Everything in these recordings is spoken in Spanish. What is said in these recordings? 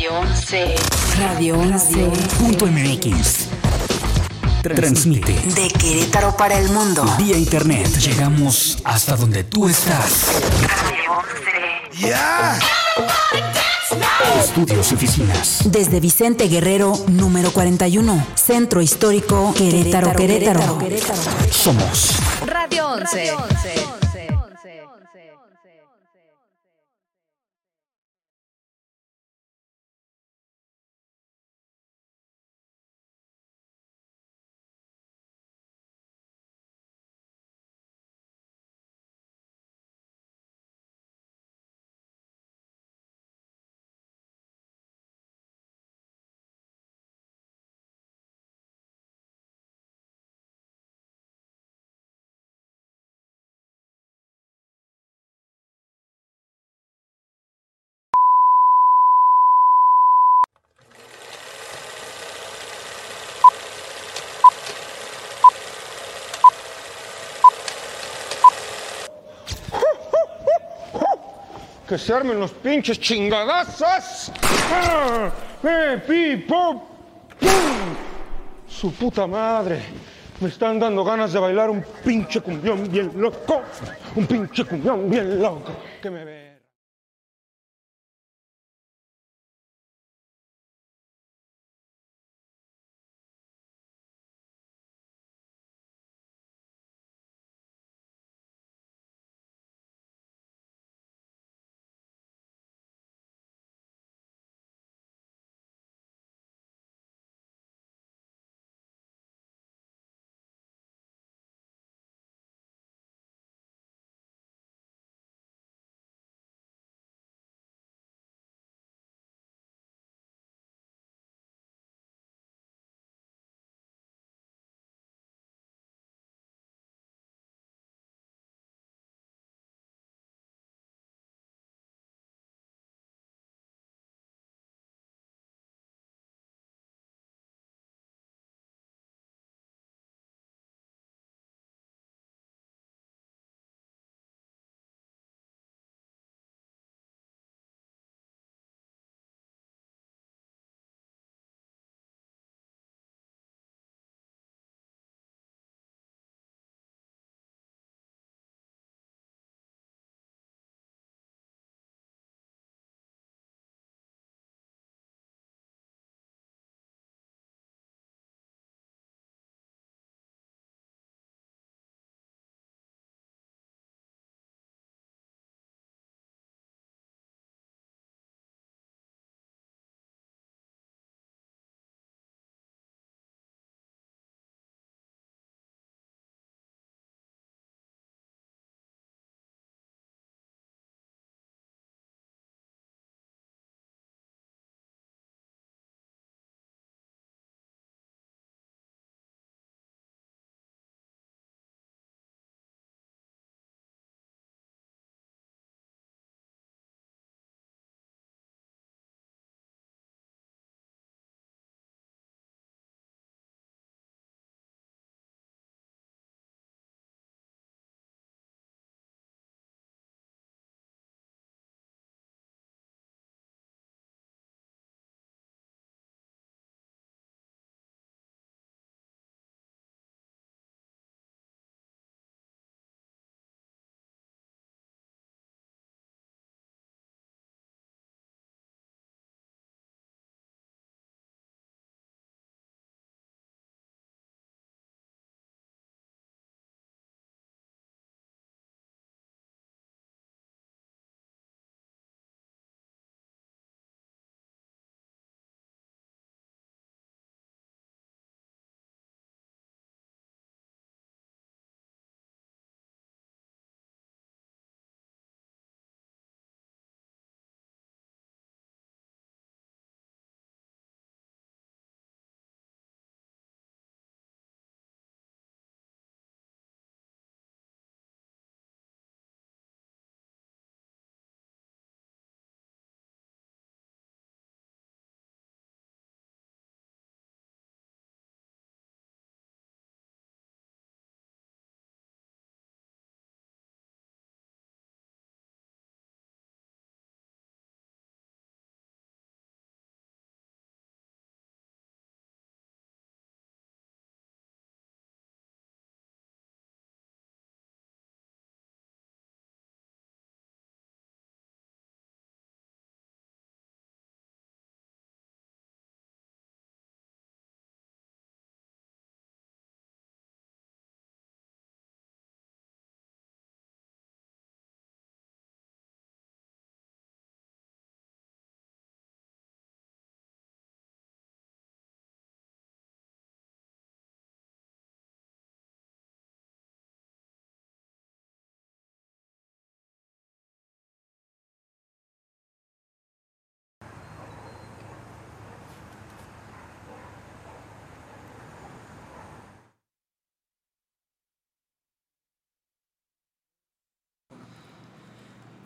Radio 11. Radio 11. Punto MX. Transmite De Querétaro para el mundo. vía internet. Llegamos hasta donde tú estás. Radio 11. Estudios y oficinas. Desde Vicente Guerrero, número 41. Centro Histórico, Querétaro, Querétaro. Somos Radio 11. Que se armen los pinches chingadazos. ¡Ah! ¡Eh, pi! Su puta madre. Me están dando ganas de bailar un pinche cumbión bien loco. Un pinche cumbión bien loco. Que me ve.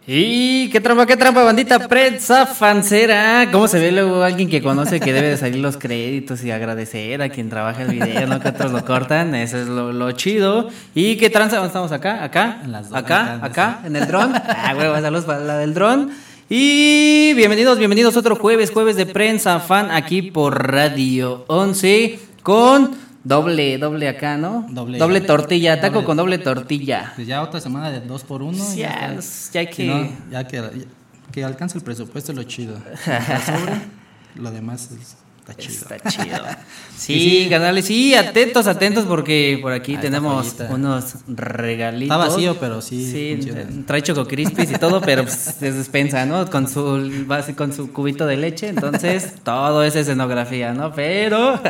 Y qué trampa, qué trampa, bandita prensa fancera. ¿Cómo se ve luego alguien que conoce que debe de salir los créditos y agradecer a quien trabaja el video, no que otros lo cortan? Eso es lo, lo chido. ¿Y qué tranza? ¿Estamos acá? ¿Acá? En las dos, ¿Acá? acá, ¿Acá? ¿En el dron? Ah, huevo, saludos para la del dron. Y bienvenidos, bienvenidos otro jueves, jueves de prensa fan aquí por Radio 11 con doble, doble acá, ¿no? Doble- tortilla, taco doble- con doble tortilla. Pues ya otra semana de dos por uno. Sí, ya, ya, ya Si que- no, ya que, que alcance el presupuesto es lo chido. Sobre, lo demás es- está chido. Está chido. Sí, canales, sí, atentos, atentos porque por aquí Ahí tenemos unos regalitos. Está vacío, pero sí Sí, funciona. trae choco crispies y todo, pero pues, es despensa, ¿no? Con su con su cubito de leche, entonces todo es escenografía, ¿no? Pero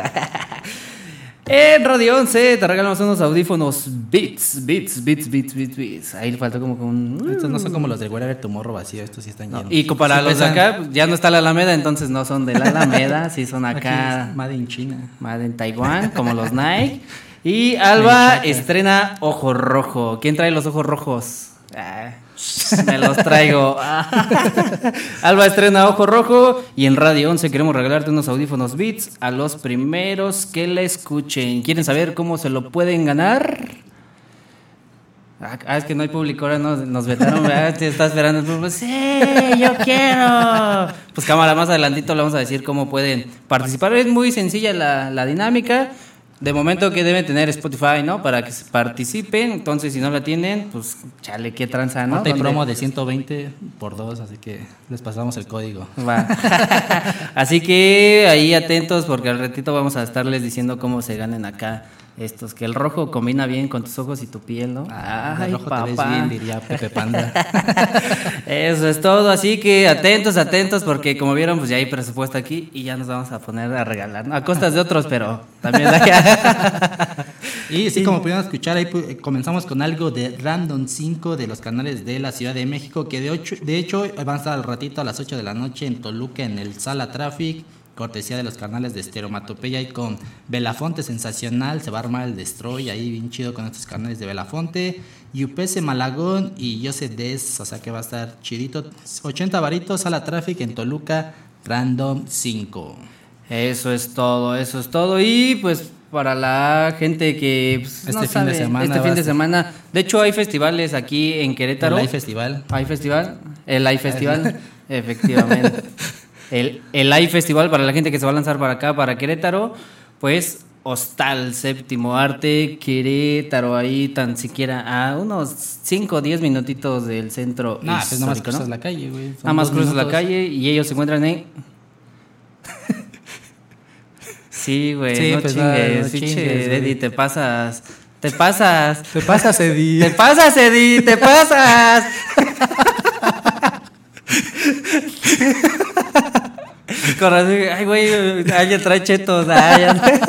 en Radio 11 te regalamos unos audífonos Beats, Beats, Beats, Beats, Beats, Beats. Ahí le faltó como con un Estos no son como los del Wherever Tomorrow vacío, estos sí están llenos. y para Sí los de acá, pues, ya no está la Alameda, entonces no son de la Alameda, sí son acá. Made in China. Made en Taiwán, como los Nike. Y Alba estrena Ojo Rojo. ¿Quién trae los ojos rojos? Ah, me los traigo. Alba estrena Ojo Rojo y en Radio 11 queremos regalarte unos audífonos Beats a los primeros que la escuchen. ¿Quieren saber cómo se lo pueden ganar? Ah, ah, es que no hay público, ahora nos, nos vetaron, ¿verdad? Te está esperando el público. Sí, yo quiero. Pues cámara, más adelantito le vamos a decir cómo pueden participar. Es muy sencilla la, la dinámica. De momento que deben tener Spotify, ¿no? Para que participen. Entonces, si no la tienen, pues chale, qué tranza, ¿no? Hay promo de 120 por 2, así que les pasamos el código. Va. Así que ahí atentos porque al ratito vamos a estarles diciendo cómo se ganen acá estos. Que el rojo combina bien con tus ojos y tu piel, ¿no? Ah, Ay, de rojo te ves papá. bien, diría Pepe Panda. Eso es todo, así que atentos, atentos, porque como vieron, pues ya hay presupuesto aquí y ya nos vamos a poner a regalar, ¿no? A costas de otros, pero también acá. Y sí, como pudieron escuchar, ahí pu- comenzamos con algo de Random 5 de los canales de la Ciudad de México, que de, ocho- de hecho van a estar al ratito a las 8 de la noche en Toluca, en el Sala Traffic, cortesía de los canales de Estereomatopeya y con Belafonte Sensacional, se va a armar el Destroy ahí bien chido con estos canales de Belafonte, UPS Malagón y Jose Des, o sea que va a estar chidito, 80 varitos, Sala Traffic en Toluca, Random 5. Eso es todo, eso es todo. Y pues para la gente que pues, Este no fin de sabe, semana este fin a de semana, de hecho hay festivales aquí en Querétaro. El Live Festival. ¿Hay festival? El hay festival, efectivamente. El, el hay festival para la gente que se va a lanzar para acá, para Querétaro, pues Hostal Séptimo Arte, Querétaro, ahí tan siquiera a unos 5 o 10 minutitos del centro. Nah, pues nada más cruzas ¿no? la calle, güey. Nada más cruzas la calle y ellos se encuentran en... Sí, güey, Sí, no pues, chingues, no, chingues, güey. Eddie, te pasas, te pasas. Te pasas, Eddie. Te pasas, Eddie, te pasas. Con razón, ay, güey, ay, ya trae chetos. ay, ya-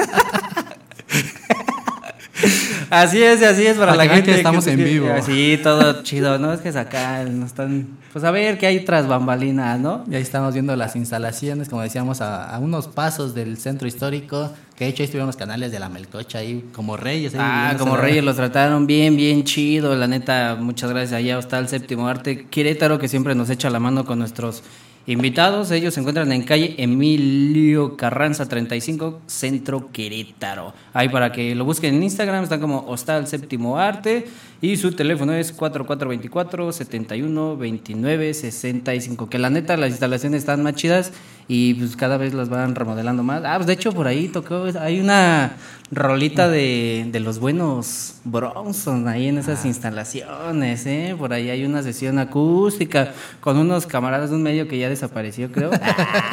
Así es, así es para, la gente. que estamos en vivo. Así, todo chido, ¿no? Es que es acá, no están. Pues a ver qué hay tras bambalinas, ¿no? Y ahí estamos viendo las instalaciones, como decíamos, a, a unos pasos del centro histórico. Que de hecho ahí estuvieron los canales de la Melcocha ahí como reyes. ahí Ah, como reyes los trataron bien, bien chido. La neta, muchas gracias. Allá está el séptimo arte Querétaro, que siempre nos echa la mano con nuestros invitados. Ellos se encuentran en calle Emilio Carranza 35, Centro Querétaro. Ahí para que lo busquen en Instagram, están como Hostal Séptimo Arte. Y su teléfono es 4424 71 29 65. Que la neta, las instalaciones están más chidas y pues cada vez las van remodelando más. Ah, pues de hecho por ahí tocó, hay una rolita de, de los buenos Bronson ahí en esas instalaciones, ¿eh? Por ahí hay una sesión acústica con unos camaradas de un medio que ya desapareció, creo.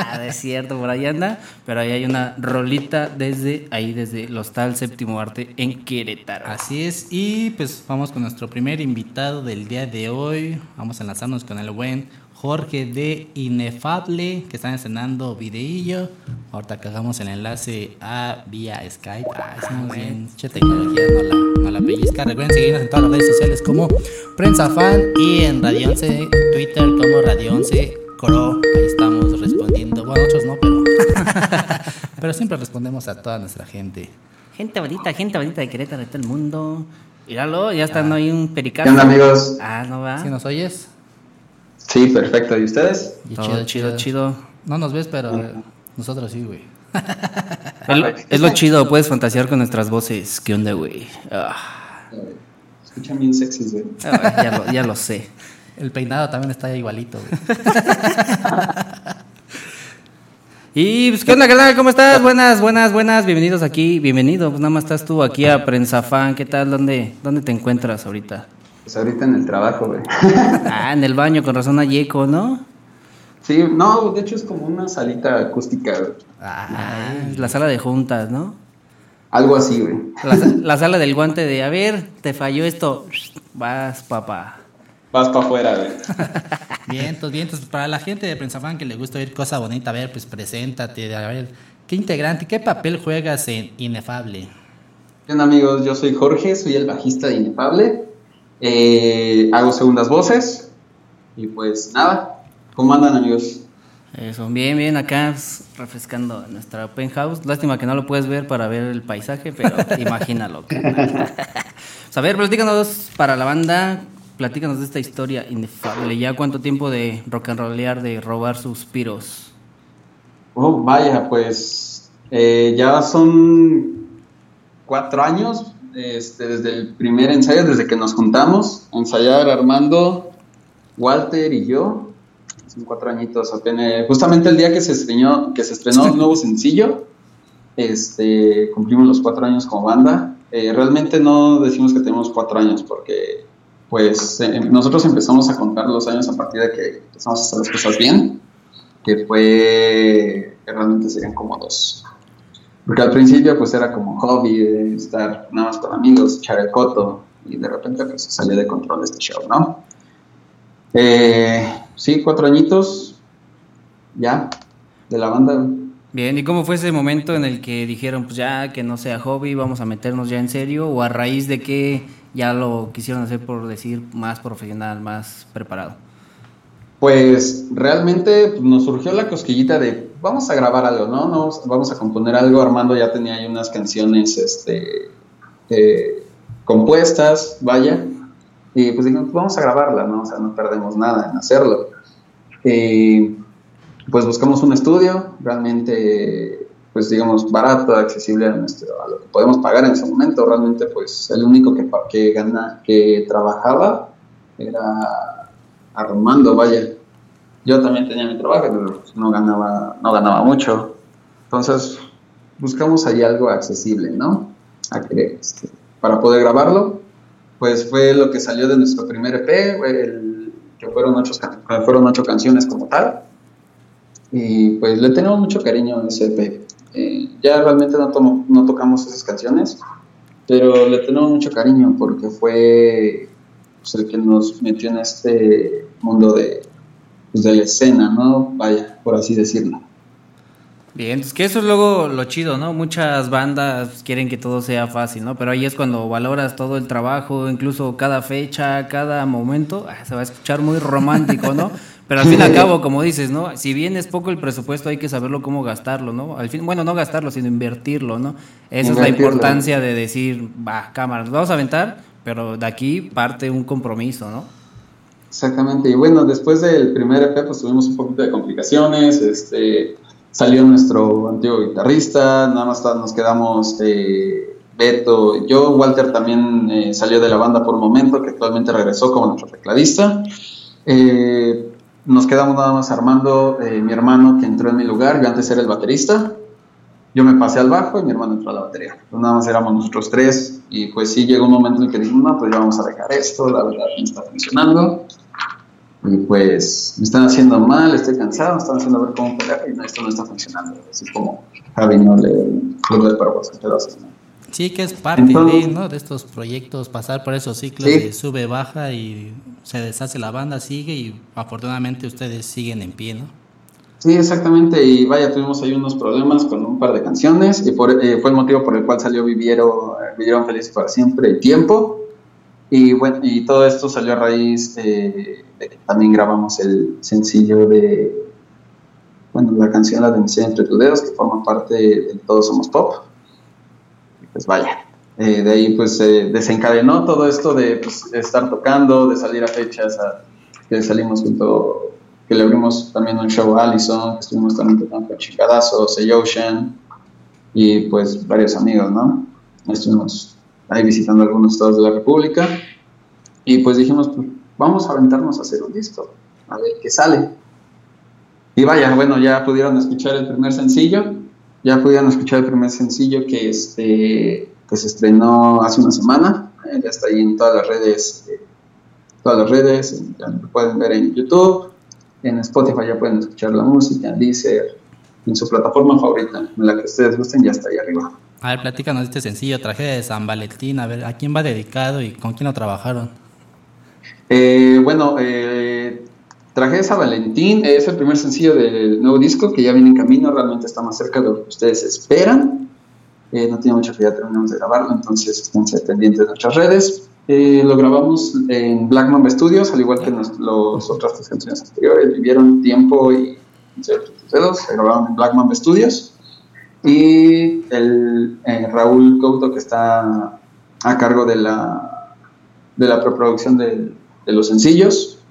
Ah, es cierto, por ahí anda. Pero ahí hay una rolita desde ahí, desde el Hostal Séptimo Arte en Querétaro. Así es, y pues vamos con nuestro primer invitado del día de hoy. Vamos a enlazarnos con el buen Jorge de Inefable, que están estrenando videillo. Ahorita que hagamos el enlace a vía Skype. Ah, estamos bien. Che tecnología, no la, no la pellizca. Recuerden seguirnos en todas las redes sociales como Prensa Fan y en Radio 11, Twitter como Radio 11 Coro. Ahí estamos respondiendo. Bueno, nosotros no, pero. pero siempre respondemos a toda nuestra gente. Gente bonita, gente bonita de Querétaro, de todo el mundo. Míralo, ya están ahí un pericazo. ¿Qué onda, amigos? Ah, no va. ¿Sí nos oyes? Sí, perfecto. ¿Y ustedes? Y Todo chido, chido. No nos ves, pero eh, nosotros sí, güey. Es lo, es lo chido, puedes fantasear con nuestras voces. ¿Qué onda, güey? Ah, Escuchan bien sexys, güey. ah, ya, lo, ya lo sé. El peinado también está igualito, güey. Y pues, ¿qué onda, carnal? ¿Cómo estás? Buenas, buenas, buenas. Bienvenidos aquí. Bienvenido. Pues nada más estás tú aquí a Prensa Fan. ¿Qué tal? ¿Dónde, dónde te encuentras ahorita? Pues ahorita en el trabajo, güey. Ah, en el baño, con razón hay eco, ¿no? Sí, no, de hecho es como una salita acústica, güey. Ah, la sala de juntas, ¿no? Algo así, güey. La, la sala del guante de, a ver, te falló esto. Vas, papá. Vas para afuera, güey. Bien, pues bien, entonces para la gente de Prensa Fan que le gusta oír cosa bonita, a ver, pues preséntate, a ver, ¿qué integrante, qué papel juegas en Inefable? ¿Qué onda, amigos? Yo soy Jorge, soy el bajista de Inefable. Eh, hago segundas voces. Y pues nada, ¿cómo andan, amigos? Eso, bien, bien, acá pues, refrescando nuestra open house. Lástima que no lo puedes ver para ver el paisaje, pero imagínalo. Pues, a ver, platícanos para la banda, platícanos de esta historia inefable. ¿Ya cuánto tiempo de rock and rollear, de robar suspiros? Oh, vaya, pues eh, ya son cuatro años este, desde el primer ensayo, desde que nos juntamos a ensayar Armando, Walter y yo. Son cuatro añitos apenas. Justamente el día que se estrenó, que se estrenó el nuevo sencillo, este, cumplimos los cuatro años como banda. Eh, realmente no decimos que tenemos cuatro años porque pues eh, nosotros empezamos a contar los años a partir de que empezamos a hacer las cosas bien, que fue que realmente serían como dos. Porque al principio pues era como hobby, estar nada más con amigos, echar el coto, y de repente pues salió de control este show, ¿no? Eh, sí, cuatro añitos, ya, de la banda. Bien, ¿y cómo fue ese momento en el que dijeron, pues ya que no sea hobby, vamos a meternos ya en serio? ¿O a raíz de que ya lo quisieron hacer por decir más profesional, más preparado? Pues realmente pues, nos surgió la cosquillita de vamos a grabar algo, ¿no? Nos- vamos a componer algo. Armando ya tenía ahí unas canciones este, eh, compuestas, vaya. Y pues dijimos, vamos a grabarla, ¿no? O sea, no perdemos nada en hacerlo. Eh, pues buscamos un estudio, realmente, pues digamos, barato, accesible a, nuestro, a lo que podemos pagar en ese momento. Realmente, pues el único que, que, que trabajaba era Armando, vaya. Yo también tenía mi trabajo, pero no ganaba, no ganaba mucho. Entonces, buscamos ahí algo accesible, ¿no? Este, para poder grabarlo, pues fue lo que salió de nuestro primer EP, el- que fueron ocho, fueron ocho canciones como tal. Y pues le tenemos mucho cariño a ese EP. Eh, ya realmente no, tomo- no tocamos esas canciones, pero le tenemos mucho cariño porque fue pues, el que nos metió en este mundo de, pues, de la escena, ¿no? Vaya, por así decirlo. Bien, es que eso es luego lo chido, ¿no? Muchas bandas quieren que todo sea fácil, ¿no? Pero ahí es cuando valoras todo el trabajo, incluso cada fecha, cada momento. Ah, se va a escuchar muy romántico, ¿no? Pero al fin y al cabo, como dices, ¿no? Si bien es poco el presupuesto, hay que saberlo cómo gastarlo, ¿no? Al fin, bueno, no gastarlo, sino invertirlo, ¿no? Esa es la importancia de decir, va, cámara, vamos a aventar, pero de aquí parte un compromiso, ¿no? Exactamente, y bueno, después del primer EP pues tuvimos un poquito de complicaciones, este, salió nuestro antiguo guitarrista, nada más nos quedamos eh, Beto yo, Walter también eh, salió de la banda por un momento, que actualmente regresó como nuestro tecladista, Eh, nos quedamos nada más Armando, eh, mi hermano que entró en mi lugar, yo antes era el baterista, yo me pasé al bajo y mi hermano entró a la batería. Pues nada más éramos nosotros tres y pues sí llegó un momento en que dijimos, no, pues ya vamos a dejar esto, la verdad no está funcionando. Y pues me están haciendo mal, estoy cansado, me están haciendo ver cómo pelear y no, esto no está funcionando. Así como Javi no le le de para vos. Sí, que es parte Entonces- de, ¿no? de estos proyectos, pasar por esos ciclos Sí. de sube, baja y se deshace la banda, sigue y afortunadamente ustedes siguen en pie, ¿no? Sí, exactamente. Y vaya, tuvimos ahí unos problemas con un par de canciones y por, eh, fue el motivo por el cual salió Viviero, eh, Vivieron Felices para Siempre y Tiempo. Y bueno, y todo esto salió a raíz eh, de que también grabamos el sencillo de, bueno, la canción La Denuncia entre tus dedos, que forma parte de Todos Somos Pop. Pues vaya, eh, de ahí pues se desencadenó todo esto de pues, estar tocando, de salir a fechas, a que salimos junto, que le abrimos también un show a Allison, que estuvimos también tocando con Chicadazos, Ocean y pues varios amigos, ¿no? Estuvimos ahí visitando algunos estados de la República y pues dijimos, pues, vamos a aventarnos a hacer un disco, a ver qué sale. Y vaya, bueno, ya pudieron escuchar el primer sencillo, ya pudieron escuchar el primer sencillo que, este, que se estrenó hace una semana, eh, ya está ahí en todas las redes, eh, todas las redes, ya lo pueden ver en YouTube, en Spotify ya pueden escuchar la música, en Deezer, en su plataforma favorita, en la que ustedes gusten, ya está ahí arriba. A ver, platícanos este sencillo, traje de San Valentín, a ver, ¿a quién va dedicado y con quién lo trabajaron? Eh, bueno, eh, traje de San Valentín, es el primer sencillo del nuevo disco que ya viene en camino, realmente está más cerca de lo que ustedes esperan. Eh, no tiene mucho que ya terminamos de grabarlo, entonces estén pendientes de nuestras redes. Eh, lo grabamos en Black Mamba Studios, al igual que las otras tres canciones anteriores, Vivieron Tiempo y Dedos, se grabaron en Black Mamba Studios. Y el eh, Raúl Couto, que está a cargo de la, de la preproducción de, de los sencillos,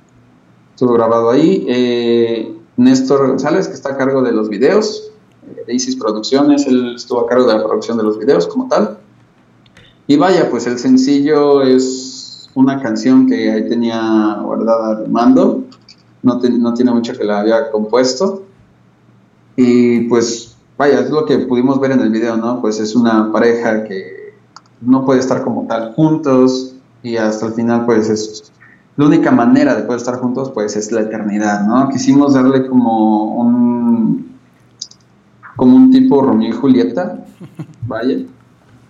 estuvo grabado ahí. Eh, Néstor González, que está a cargo de los videos, eh, de Isis Producciones, él estuvo a cargo de la producción de los videos como tal. Y vaya, pues el sencillo es una canción que ahí tenía guardada Armando, no, te, no tiene mucho que la había compuesto. Y pues vaya, es lo que pudimos ver en el video, ¿no? Pues es una pareja que no puede estar como tal juntos y hasta el final pues es la única manera de poder estar juntos pues es la eternidad, ¿no? Quisimos darle como un como un tipo Romeo y Julieta, vaya.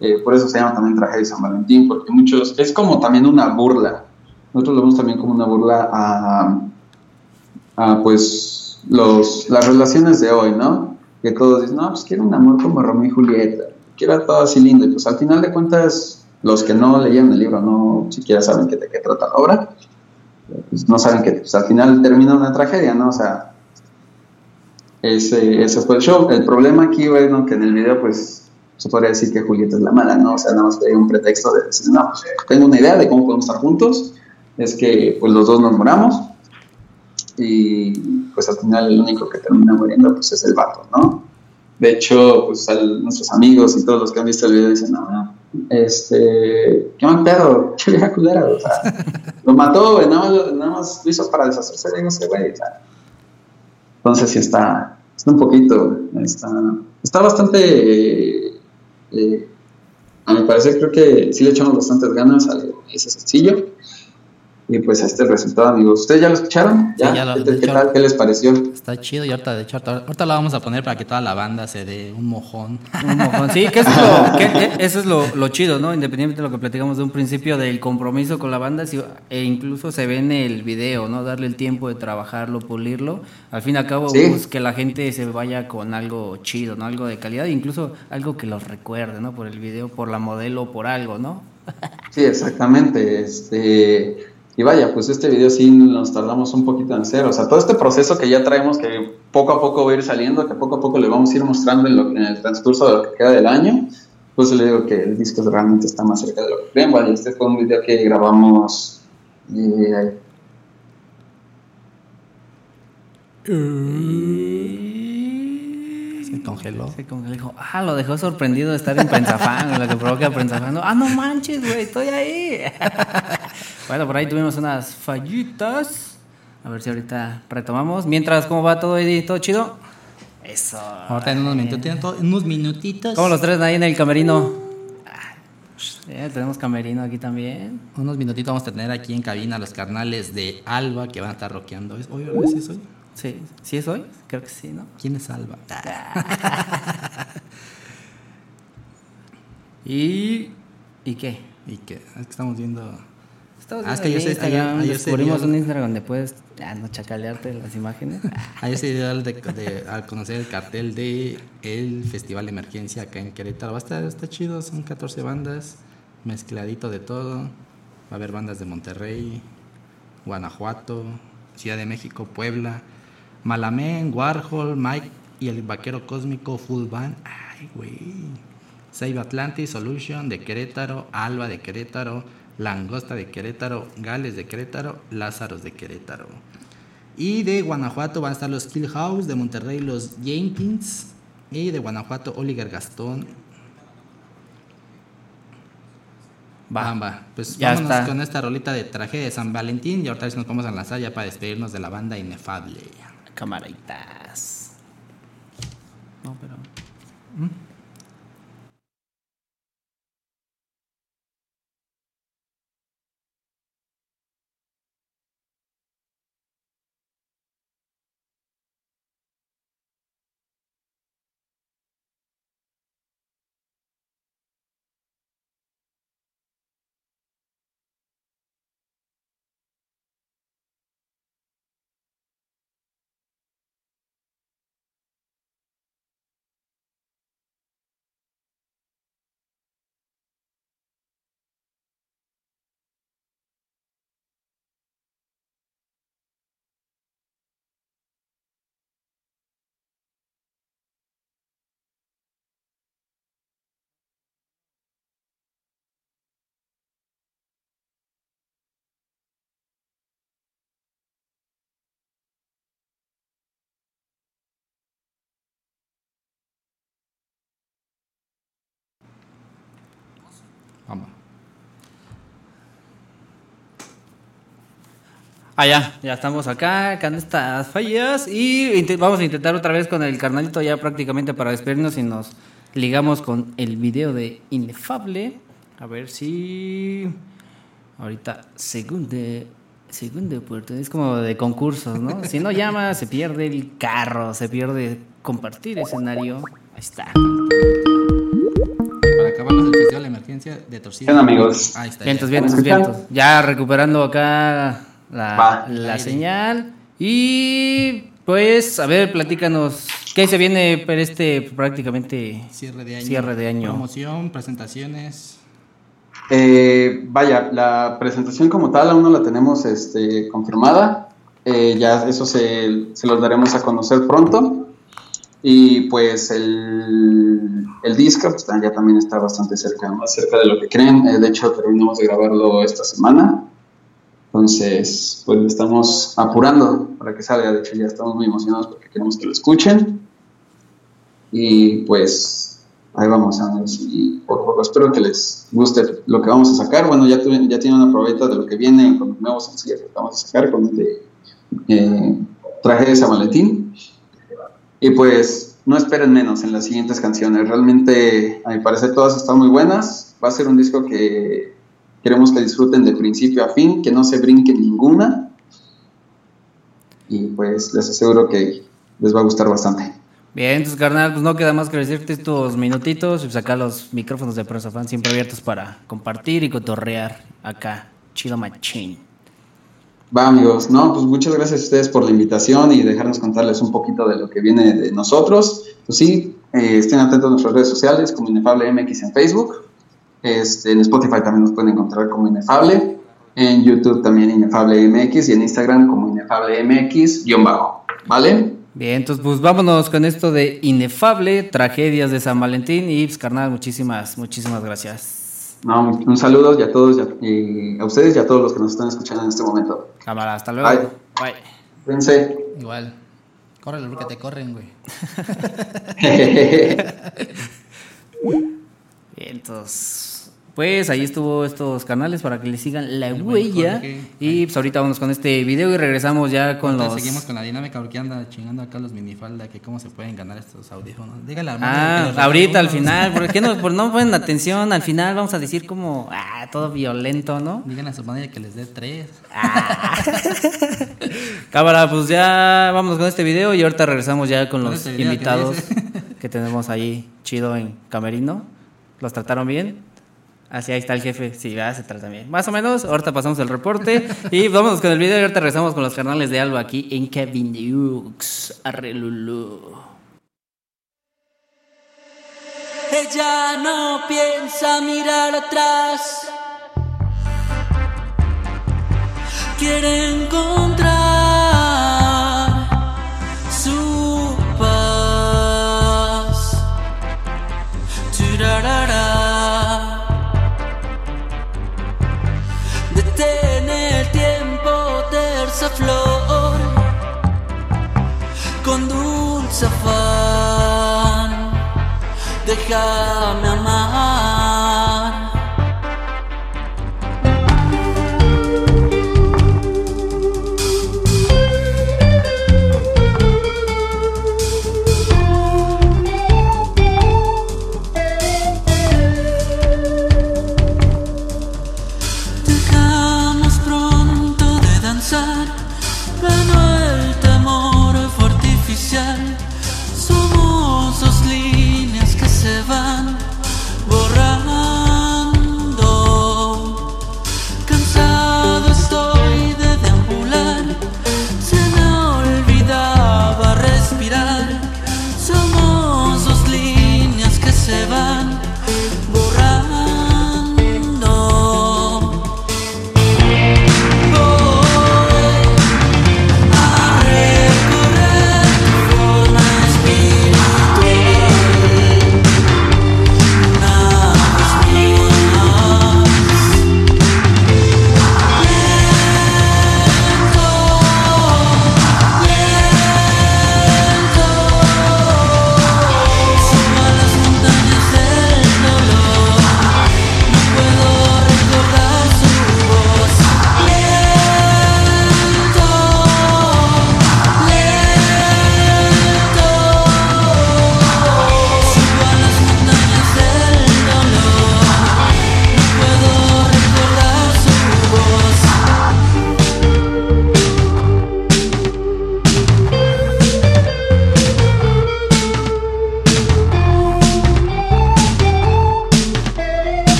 Eh, por eso se llama también traje de San Valentín, porque muchos, es como también una burla. Nosotros lo vemos también como una burla a, a pues los, las relaciones de hoy, ¿no? Que todos dicen, no, pues quiero un amor como Romeo y Julieta, quiero todo así lindo. Y pues al final de cuentas, los que no leían el libro no siquiera saben de qué trata la obra pues, no saben que pues, al final termina una tragedia, ¿no? O sea, ese, ese fue el show. El problema aquí, bueno, que en el video, pues, se podría decir que Julieta es la mala, ¿no? O sea, nada más fue un pretexto de decir, no, pues, tengo una idea de cómo podemos estar juntos, es que, pues, los dos nos moramos, y, pues, al final el único que termina muriendo, pues, es el vato, ¿no? De hecho, pues, nuestros amigos y todos los que han visto el video dicen, no, no, este, qué mal pedo, qué vieja culera, o sea, lo mató, güey, nada más, nada más lo hizo para deshacerse de ese güey, o sea. Entonces sí está, está un poquito, está, está bastante, eh, eh, a mi parecer creo que sí le echamos bastantes ganas a ese sencillo. Y pues este es el resultado, amigos. ¿Ustedes ya lo escucharon? ¿Ya? Sí, ya lo- ¿Qué, qué hecho- tal? ¿Qué les pareció? Está chido y ahorita, de hecho, ahorita, ahorita lo vamos a poner para que toda la banda se dé un mojón. Un mojón. Sí, que eso es, lo, que eso es lo, lo chido, ¿no? Independientemente de lo que platicamos de un principio del compromiso con la banda, sí, e incluso se ve en el video, ¿no? Darle el tiempo de trabajarlo, pulirlo. Al fin y al cabo, Sí. pues, que la gente se vaya con algo chido, ¿no? Algo de calidad, incluso algo que los recuerde, ¿no? Por el video, por la modelo, por algo, ¿no? Sí, exactamente. Este, y vaya, pues este video sí nos tardamos un poquito en hacer. O sea, todo este proceso que ya traemos, que poco a poco va a ir saliendo, que poco a poco le vamos a ir mostrando en, lo- en el transcurso de lo que queda del año, pues le digo que el disco realmente está más cerca de lo que creen. Vaya, este fue un video que grabamos. eh, Se congeló. Se dijo, ah, lo dejó sorprendido de estar en Prensafán, lo que provoca Prensafán. Ah, no manches, güey, estoy ahí. bueno, por ahí tuvimos unas fallitas. A ver si ahorita retomamos. Mientras, ¿cómo va todo, Eddie? ¿Todo chido? Eso. Ahorita en unos minutitos, unos minutitos. ¿Cómo los tres ahí en el camerino? Ah, ya tenemos camerino aquí también. Unos minutitos vamos a tener aquí en cabina los carnales de Alba que van a estar rockeando. ¿Es hoy? ¿Es eso hoy? Sí, ¿sí es hoy? Creo que sí, ¿no? ¿Quién es Alba? ¿Y, ¿y qué? ¿Y qué? Es que estamos viendo... Estamos Ah, es que yo sé- descubrimos dio- un Instagram donde puedes ya, no chacalearte las imágenes. Ayer se dio al, de- de- al conocer el cartel de el Festival de Emergencia acá en Querétaro. Va a estar, está chido, son 14 bandas, mezcladito de todo. Va a haber bandas de Monterrey, Guanajuato, Ciudad de México, Puebla, Malamén, Warhol, Mike y el Vaquero Cósmico Full Band. Ay, güey. Save Atlantis, Solution de Querétaro, Alba de Querétaro, Langosta de Querétaro, Gales de Querétaro, Lázaros de Querétaro. Y de Guanajuato van a estar los Kill House, de Monterrey los Jenkins y de Guanajuato Oliver Gastón. Va. Pues Ya vámonos está. con esta rolita de tragedia de San Valentín y ahorita nos vamos a lanzar ya para despedirnos de la banda inefable. Camaritas. No, pero. Vamos. Ah, ya, ya estamos acá, con estas fallas. Y vamos a intentar otra vez con el carnalito ya prácticamente para despedirnos y nos ligamos con el video de Inefable. A ver si. Ahorita, segundo. Segundo puerto. Es como de concursos, ¿no? Si no llama, se pierde el carro, se pierde compartir escenario. Ahí está. Para acabarnos de emergencia de torcida. ¿Qué onda, amigos? Ahí está. Vientos, ya. vientos, vientos. Ya recuperando acá la, la señal. Y pues, a ver, platícanos. ¿Qué se viene para este prácticamente Cierre de año. Cierre de año. Promoción, presentaciones. Eh, vaya, la presentación como tal aún no la tenemos este, confirmada. Eh, ya eso se, se los daremos a conocer pronto. Y pues el, el disco pues, ya también está bastante cerca, más cerca de lo que creen. Eh, de hecho, terminamos de grabarlo esta semana. Entonces, pues estamos apurando para que salga. De hecho, ya estamos muy emocionados porque queremos que lo escuchen. Y pues ahí vamos, amigos. Y poco a poco espero que les guste lo que vamos a sacar. Bueno, ya, tuve- ya tienen una probeta de lo que viene con los nuevos sencillos que vamos a sacar con el de eh, Traje de San Valentín. Y pues no esperen menos en las siguientes canciones. Realmente, a mi parecer, todas están muy buenas. Va a ser un disco que queremos que disfruten de principio a fin, que no se brinquen ninguna. Y pues les aseguro que les va a gustar bastante. Bien, entonces, carnal, pues no queda más que decirte estos minutitos y sacar los micrófonos de Prosa Fan siempre abiertos para compartir y cotorrear acá. Chido machín. Va amigos, no, pues muchas gracias a ustedes por la invitación y dejarnos contarles un poquito de lo que viene de nosotros. Pues sí, eh, estén atentos a nuestras redes sociales como Inefable MX en Facebook. Este, en Spotify también nos pueden encontrar como Inefable. En YouTube también Inefable MX y en Instagram como Inefable MX-bajo. ¿Vale? Bien, entonces pues vámonos con esto de Inefable, Tragedias de San Valentín y pues carnal, muchísimas, muchísimas gracias. No, un saludo y a todos, y a, y a ustedes y a todos los que nos están escuchando en este momento. Cámara, hasta luego. Bye. Bye. Cuídense. Igual. Córrele porque te corren, güey. Bien, entonces, pues ahí estuvo estos canales para que le sigan la El huella. Y pues ahorita vamos con este video y regresamos ya con los... Seguimos con la dinámica porque anda chingando acá los minifalda que cómo se pueden ganar estos audífonos. Dígale a que Ah, ahorita al final, ¿por qué no, por no ponen atención? Al final vamos a decir como, ah, todo violento, ¿no? Díganle a su madre que les dé tres. Cámara, pues ya vámonos con este video y ahorita regresamos ya con los este que invitados dice. que tenemos ahí chido en Camerino. ¿Los trataron bien? Así ahí está el jefe, sí, ya se trata bien. Más o menos, ahorita pasamos el reporte y vámonos con el video y ahorita regresamos con los canales de Alba aquí en Kevin Dukes. Arre Lulú. Ella no piensa mirar atrás. Quiere encontrar come.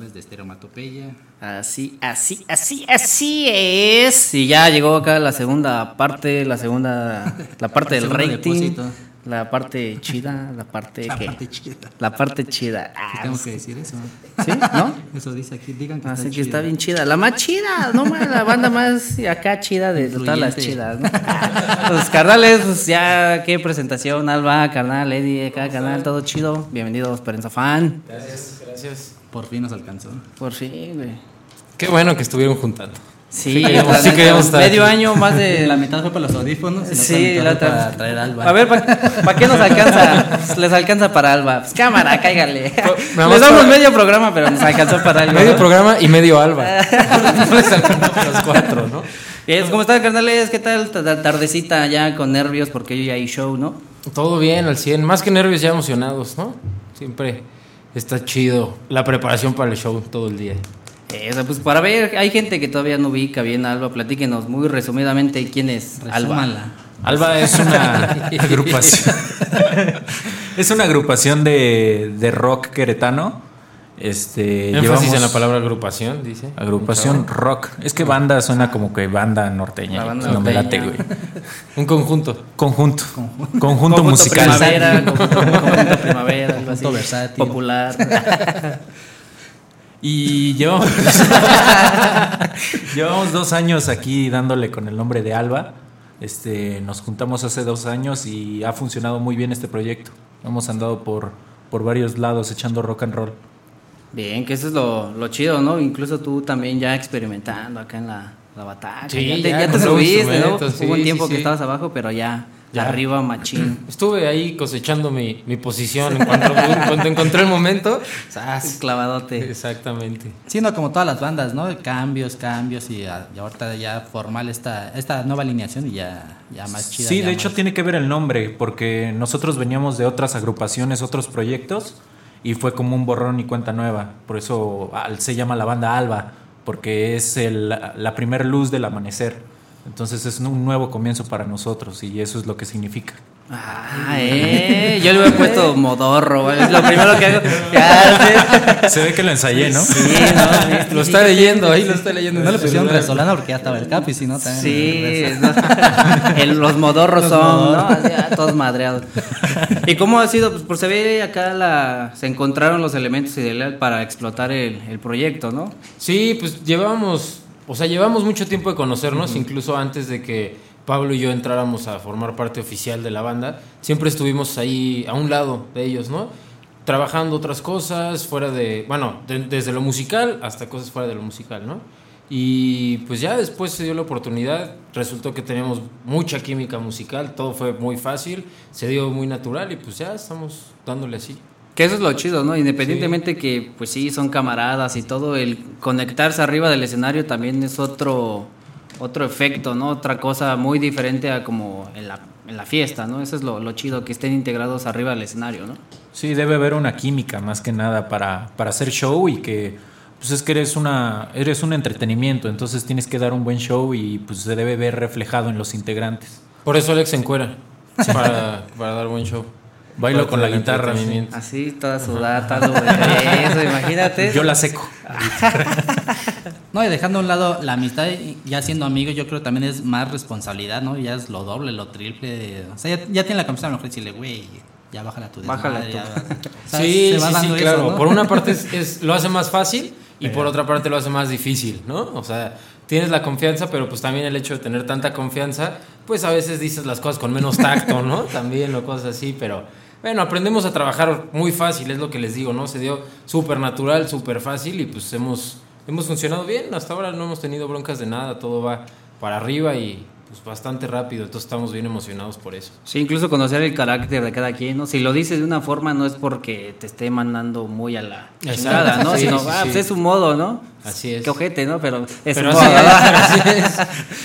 animales de estereomatopeya. Así, así, así, así es. Y ya llegó acá la segunda parte, la segunda, la parte del rating. La parte chida, la parte la que. Parte chida. La, parte, chida. Ah, tengo que decir eso. Ah, ¿Sí? ¿No? Eso dice aquí, digan que Así que está bien chida. La más chida, no más, la banda más acá chida de todas las chidas. ¿no? Los pues, carnales, pues ya, qué presentación, Alba, carnal, Eddie, acá, carnal, todo chido. Bienvenidos, Perenza Fan. Gracias, gracias. Por fin nos alcanzó. Por fin, güey. Qué bueno que estuvieron juntando. Sí, sí, pues, queríamos, sí estar medio aquí. año más de la mitad fue para los audífonos. Y sí, la otra para traer Alba. A ver, ¿para pa qué nos alcanza? Les alcanza para Alba. Pues cámara, cáigale. Pero, Les damos para... medio programa, pero nos alcanzó para Alba. Medio programa y medio Alba. Les alcanzó para los cuatro, ¿no? ¿Cómo están, carnales? ¿Qué tal? Tardecita ya con nervios porque hoy hay show, ¿no? Todo bien, al 100. Más que nervios, ya emocionados, ¿no? Siempre está chido la preparación para el show todo el día. Eso, pues para ver, hay gente que todavía no ubica bien a Alba. Platíquenos muy resumidamente quién es Alba. Alba es una agrupación. es una agrupación de, de rock queretano. Este, Énfasis llevamos- en la palabra agrupación, dice. Agrupación rock. Es que banda suena como que banda norteña. La banda no me late, norteña. güey. Un conjunto. Conjunto. Conjunto, musical. Primavera, conjunto, conjunto primavera, algo así. Conjunto versátil. Popular. Y llevamos, llevamos dos años aquí dándole con el nombre de Alba. Este, nos juntamos hace dos años y ha funcionado muy bien este proyecto. Hemos andado por, por varios lados echando rock and roll. Bien, que eso es lo, lo chido, ¿no? Incluso tú también ya experimentando acá en la, la batalla. Sí, ya te, ya ya te subiste, ¿no? Hubo un sí, tiempo sí, que sí. estabas abajo, pero ya, Ya. arriba machín. Estuve ahí cosechando mi, mi posición en cuanto, en cuanto encontré el momento. ¡zas! Clavadote. Exactamente. Siendo como todas las bandas, ¿no? Cambios, cambios y, a- y ahorita ya formal esta, esta nueva alineación y ya, ya más chida. Sí, ya de hecho más- tiene que ver el nombre, porque nosotros veníamos de otras agrupaciones, otros proyectos, y fue como un borrón y cuenta nueva. Por eso al- se llama la banda Alba, porque es el- la primera luz del amanecer. Entonces es un nuevo comienzo para nosotros y eso es lo que significa. Ah, eh. Yo le hubiera puesto modorro, güey, es lo primero que hago. Ya, sí. Se ve que lo ensayé, ¿no? Sí, no, sí, Lo está leyendo, ahí lo está leyendo. en No le pusieron resolana porque ya estaba el capi, si no también. Sí, no. El- los modorros Los son, modorros. ¿no? Así, ah, todos madreados. ¿Y cómo ha sido? Pues por se ve acá la, se encontraron los elementos ideales para explotar el, el proyecto, ¿no? Sí, pues llevamos, o sea, llevamos mucho tiempo de conocernos, incluso antes de que Pablo y yo entráramos a formar parte oficial de la banda. Siempre estuvimos ahí a un lado de ellos, ¿no? Trabajando otras cosas, fuera de, bueno, de- desde lo musical hasta cosas fuera de lo musical, ¿no? Y pues ya después se dio la oportunidad, resultó que teníamos mucha química musical, todo fue muy fácil, se dio muy natural y pues ya estamos dándole así. Que eso es lo chido, ¿no? Independientemente que, pues sí, son camaradas y todo, el conectarse arriba del escenario también es otro, otro efecto, ¿no? Otra cosa muy diferente a como en la, en la fiesta, ¿no? Eso es lo, lo chido, que estén integrados arriba del escenario, ¿no? Sí, debe haber una química más que nada para, para hacer show y que pues es que eres una eres un entretenimiento, entonces tienes que dar un buen show y pues se debe ver reflejado en los integrantes. Por eso Alex se encuera, para, para dar buen show. Bailo con la guitarra. entretenimiento. Así, toda sudada, todo eso, imagínate. Yo la seco. No, y dejando a un lado la amistad, y ya siendo amigos, yo creo que también es más responsabilidad, ¿no? Ya es lo doble, lo triple. O sea, ya, ya tiene la confianza a lo mejor decirle, güey, ya bájala tu Bájala desmadre, tú. ya- Sí, sí, sí, eso, claro. ¿no? Por una parte es, es- lo hace más fácil y por otra parte lo hace más difícil, ¿no? O sea, tienes la confianza, pero pues también el hecho de tener tanta confianza, pues a veces dices las cosas con menos tacto, ¿no? También o cosas así, pero bueno, aprendemos a trabajar muy fácil, es lo que les digo, ¿no? Se dio súper natural, súper fácil y pues hemos, hemos funcionado bien. Hasta ahora no hemos tenido broncas de nada, todo va para arriba y pues bastante rápido, entonces estamos bien emocionados por eso. Sí, incluso conocer el carácter de cada quien, ¿no? Si lo dices de una forma no es porque te esté mandando muy a la chingada, ¿no? Sí, Sino, sí, ah, sí. pues es su modo, ¿no? Así es. Qué ojete, ¿no? Pero es Pero su modo, es, así es.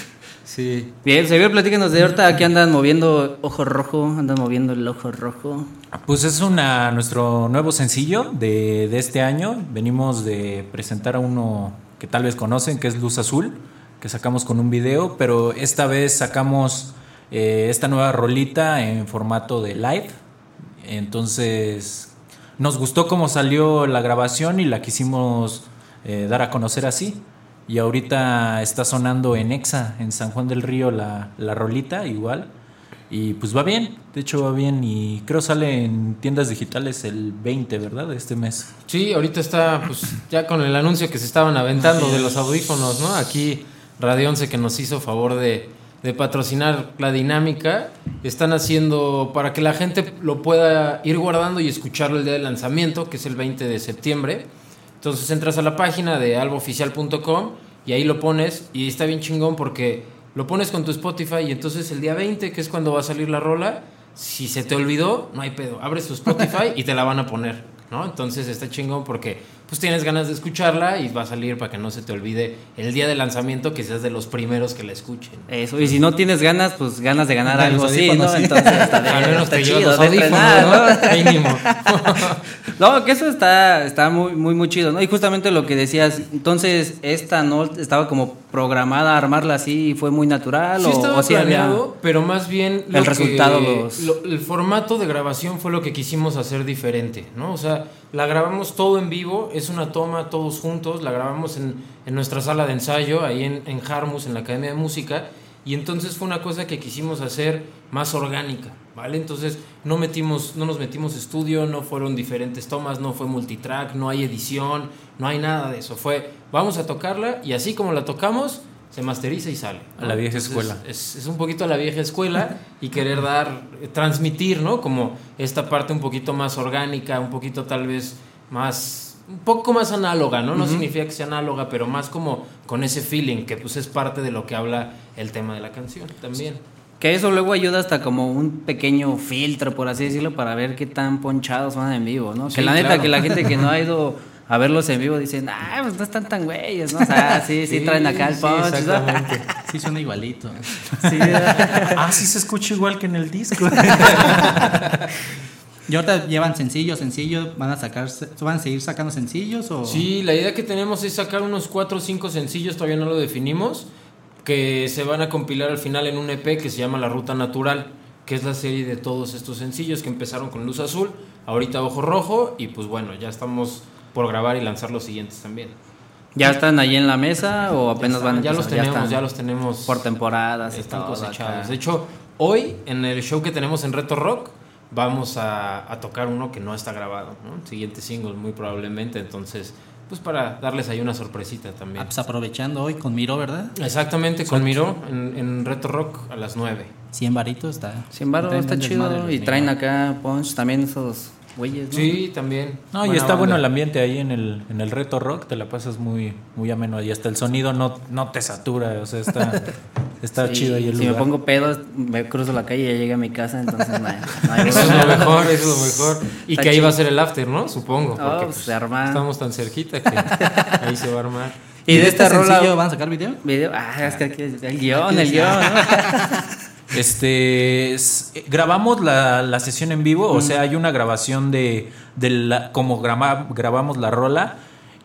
Sí. Bien, Xavier, platícanos de ahorita, aquí andan moviendo ojo rojo, andan moviendo el ojo rojo. Pues es una nuestro nuevo sencillo de, de este año. Venimos de presentar a uno que tal vez conocen, que es Luz Azul, que sacamos con un video, pero esta vez sacamos eh, esta nueva rolita en formato de live. Entonces nos gustó cómo salió la grabación y la quisimos eh, dar a conocer así. Y ahorita está sonando en Exa, en San Juan del Río, la, la rolita igual. Y pues va bien, de hecho va bien y creo sale en tiendas digitales el 20, ¿verdad? Este mes. Sí, ahorita está pues ya con el anuncio que se estaban aventando de los audífonos, ¿no? Aquí Radio 11 que nos hizo favor de, de patrocinar la dinámica, están haciendo para que la gente lo pueda ir guardando y escucharlo el día del lanzamiento, que es el 20 de septiembre. Entonces entras a la página de albaoficial.com y ahí lo pones y está bien chingón porque lo pones con tu Spotify y entonces el día 20, que es cuando va a salir la rola, si se te olvidó, no hay pedo, abres tu Spotify y te la van a poner, ¿no? Entonces está chingón porque pues tienes ganas de escucharla y va a salir para que no se te olvide el día de lanzamiento que seas de los primeros que la escuchen. Eso, y si no tienes ganas, pues ganas de ganar algo así, ¿no? sí. Entonces está, de- Al menos está que yo chido, los audífonos, ¿no? Mínimo. No, que eso está, está muy, muy, muy chido, ¿no? Y justamente lo que decías, entonces, esta no estaba como programada a armarla así y fue muy natural Sí o, estaba o sí había- planeado, pero más bien El resultado los- lo- el formato de grabación fue lo que quisimos hacer diferente, ¿no? O sea, la grabamos todo en vivo, es una toma todos juntos, la grabamos en, en nuestra sala de ensayo, ahí en, en Harmus, en la Academia de Música, y entonces fue una cosa que quisimos hacer más orgánica, ¿vale? Entonces no metimos, no nos metimos estudio, no fueron diferentes tomas, no fue multitrack, no hay edición, no hay nada de eso. Fue, vamos a tocarla y así como la tocamos, se masteriza y sale. A la vieja Entonces, escuela. Es, es un poquito a la vieja escuela y querer dar, eh, transmitir, ¿no? Como esta parte un poquito más orgánica, un poquito tal vez más, un poco más análoga, ¿no? No significa que sea análoga, pero más como con ese feeling, que pues es parte de lo que habla el tema de la canción también. Que eso luego ayuda hasta como un pequeño filtro, por así decirlo, para ver qué tan ponchados van en vivo, ¿no? Sí, que la neta, claro. que la gente que no ha ido a verlos en vivo dicen, ah, pues no están tan güeyes, ¿no? O sea, sí, sí, Sí, traen acá el sí, punch. ¿no? exactamente. Sí, suena igualito. Sí, Ah, sí se escucha igual que en el disco. Y ahorita llevan sencillo, sencillo, van a sacar, van a seguir sacando sencillos o Sí, la idea que tenemos es sacar unos 4 o 5 sencillos, todavía no lo definimos, que se van a compilar al final en un EP que se llama La Ruta Natural, que es la serie de todos estos sencillos que empezaron con Luz Azul, ahorita Ojo Rojo, y pues bueno, ya estamos por grabar y lanzar los siguientes también. ¿Ya están ahí en la mesa o apenas van a ya los empezar? tenemos, están ya los tenemos Por temporadas y están todo cosechados. acá. De hecho, hoy en el show que tenemos en Reto Rock vamos a, a tocar uno que no está grabado, ¿no? Siguiente single muy probablemente, entonces pues para darles ahí una sorpresita también. Ah, pues aprovechando hoy con Miro, ¿verdad? Exactamente, con Miro en, en Reto Rock a las 9. 100 varitos está. Sin embargo, está chido y traen acá punch también esos güeyes, ¿no? Sí, también. No, y está bueno el ambiente ahí en el, en el reto rock, te la pasas muy, muy ameno y hasta el sonido no, no te satura, o sea, está, está Sí, chido ahí el Si lugar. me pongo pedo, me cruzo la calle y ya llegué a mi casa, entonces no, hay- no hay Eso es lo mejor, eso es lo mejor. Y Está que ahí va a ser el after, ¿no? Supongo. Ah, porque pues, pues, se arma. estamos tan cerquita que ahí se va a armar. Y de esta rola sencillo van a sacar video? video, ah, es que aquí es el guion, el guion, ¿no? Este, grabamos la, la sesión en vivo, Mm. o sea, hay una grabación de, de la, como graba- grabamos la rola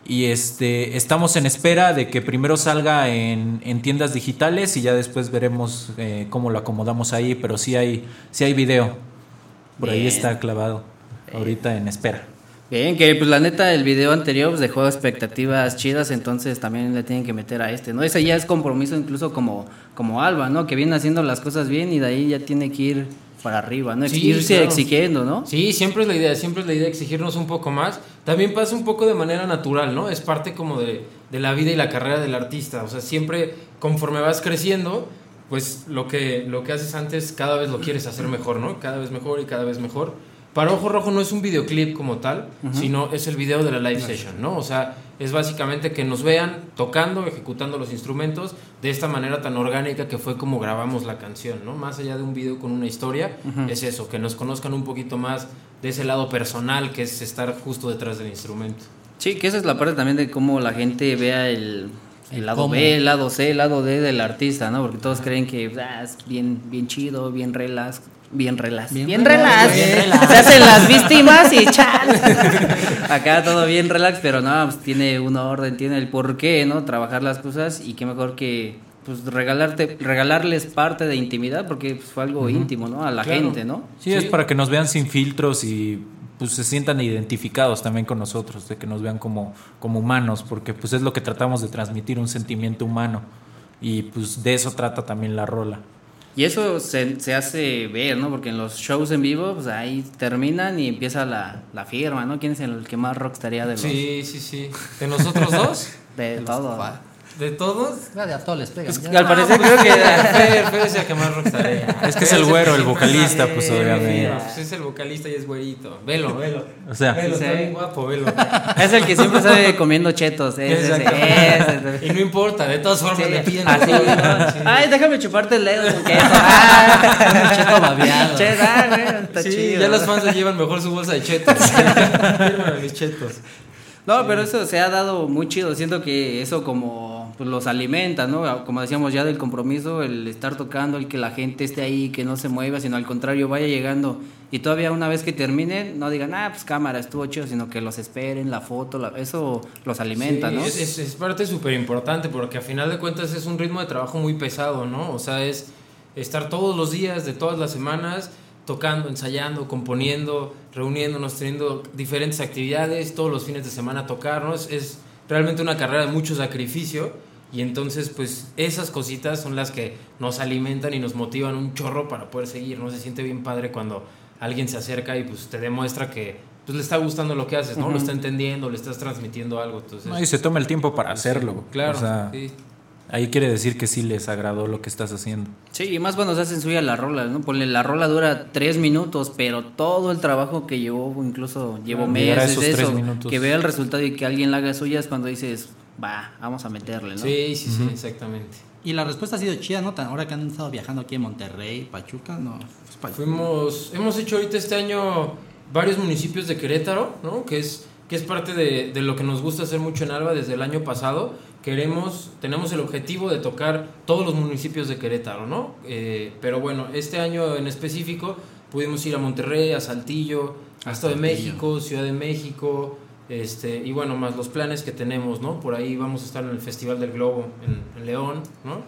y este, estamos en espera de que primero salga en, en tiendas digitales y ya después veremos eh, cómo lo acomodamos ahí, pero sí hay, sí hay video, por ahí está clavado, ahorita en espera. Bien, que pues la neta el video anterior pues, dejó expectativas chidas, entonces también le tienen que meter a este, ¿no? Ese ya es compromiso incluso como, como Alba, ¿no? Que viene haciendo las cosas bien y de ahí ya tiene que ir para arriba, ¿no? Sí, Irse claro. exigiendo, ¿no? Sí, siempre es la idea, siempre es la idea exigirnos un poco más. También pasa un poco de manera natural, ¿no? Es parte como de, de la vida y la carrera del artista. O sea, siempre conforme vas creciendo, pues lo que, lo que haces antes cada vez lo quieres hacer mejor, ¿no? Cada vez mejor y cada vez mejor. Para Ojo Rojo no es un videoclip como tal, sino es el video de la live session, ¿no? O sea, es básicamente que nos vean tocando, ejecutando los instrumentos de esta manera tan orgánica que fue como grabamos la canción, ¿no? Más allá de un video con una historia, es eso, que nos conozcan un poquito más de ese lado personal que es estar justo detrás del instrumento. Sí, que esa es la parte también de cómo la gente vea el, el lado cómo. B, el lado C, el lado D del artista, ¿no? Porque todos creen que ah, es bien, bien chido, bien relax, bien relax, Bien bien, relax, relax, bien relax. se hacen las víctimas y chal. Acá todo bien relax, pero no, pues tiene una orden, tiene el porqué, ¿no? Trabajar las cosas y qué mejor que pues regalarte, regalarles parte de intimidad porque pues, fue algo íntimo, ¿no? A la Claro. gente, ¿no? Sí, es para que nos vean sin filtros y pues se sientan identificados también con nosotros, de que nos vean como, como humanos, porque pues es lo que tratamos de transmitir, un sentimiento humano. Y pues de eso trata también la rola. Y eso se, se hace ver, ¿no? Porque en los shows en vivo, pues ahí terminan y empieza la, la firma, ¿no? ¿Quién es el que más rockstaría de los Sí, sí, sí. ¿De nosotros dos? de todo? ¿De todos? A todos les pegan. Pues, ya. al parecer creo que Fer, Fer es el que más rockstarea. Es que es el güero, el vocalista, pues Sí, obviamente. pues es el vocalista y es güerito. Velo, velo. O sea, Velo, está bien guapo, velo. es el que siempre sale comiendo chetos. ese, ese. Y no importa, de todas formas Sí, le piden. así. Ay, déjame chuparte el dedo con queso. Ah, cheto babeado. Che, ah, güey, está Sí, chido. ya los fans le llevan mejor su bolsa de chetos. Fírmame mis chetos. No, pero eso se ha dado muy chido. Siento que eso como pues, los alimenta, ¿no? Como decíamos ya del compromiso, el estar tocando, el que la gente esté ahí, que no se mueva, sino al contrario, vaya llegando. Y todavía una vez que terminen, no digan, ah, pues cámara, estuvo chido, sino que los esperen, la foto, la- eso los alimenta, Sí, ¿no? Es, es- es parte súper importante porque a final de cuentas es un ritmo de trabajo muy pesado, ¿no? O sea, es estar todos los días de todas las semanas tocando, ensayando, componiendo, reuniéndonos, teniendo diferentes actividades, todos los fines de semana tocarnos. Es realmente una carrera de mucho sacrificio y entonces pues esas cositas son las que nos alimentan y nos motivan un chorro para poder seguir, ¿no? Se siente bien padre cuando alguien se acerca y pues te demuestra que pues le está gustando lo que haces, ¿no? Lo está entendiendo, le estás transmitiendo algo, entonces... no, y se toma el tiempo para hacerlo. Claro, O sea, sí. ahí quiere decir que sí les agradó lo que estás haciendo. Sí, y más cuando se hacen suya la rola, ¿no? Ponle, la rola dura tres minutos, pero todo el trabajo que llevó, incluso llevó meses, esos tres eso, minutos. que vea el resultado y que alguien la haga suya es cuando dices, va, vamos a meterle, ¿no? Sí, sí, sí, exactamente. Y la respuesta ha sido chida, ¿no? Tan- Ahora que han estado viajando aquí en Monterrey, Pachuca, no. pues, Pa- Fuimos, hemos hecho ahorita este año varios municipios de Querétaro, ¿no? Que es, que es parte de, de lo que nos gusta hacer mucho en Alba desde el año pasado. Queremos, tenemos el objetivo de tocar todos los municipios de Querétaro, ¿no? Eh, pero bueno, este año en específico pudimos ir a Monterrey, a Saltillo, a Estado de. México, Ciudad de México, este, y bueno, más los planes que tenemos, ¿no? Por ahí vamos a estar en el Festival del Globo en, en León, ¿no?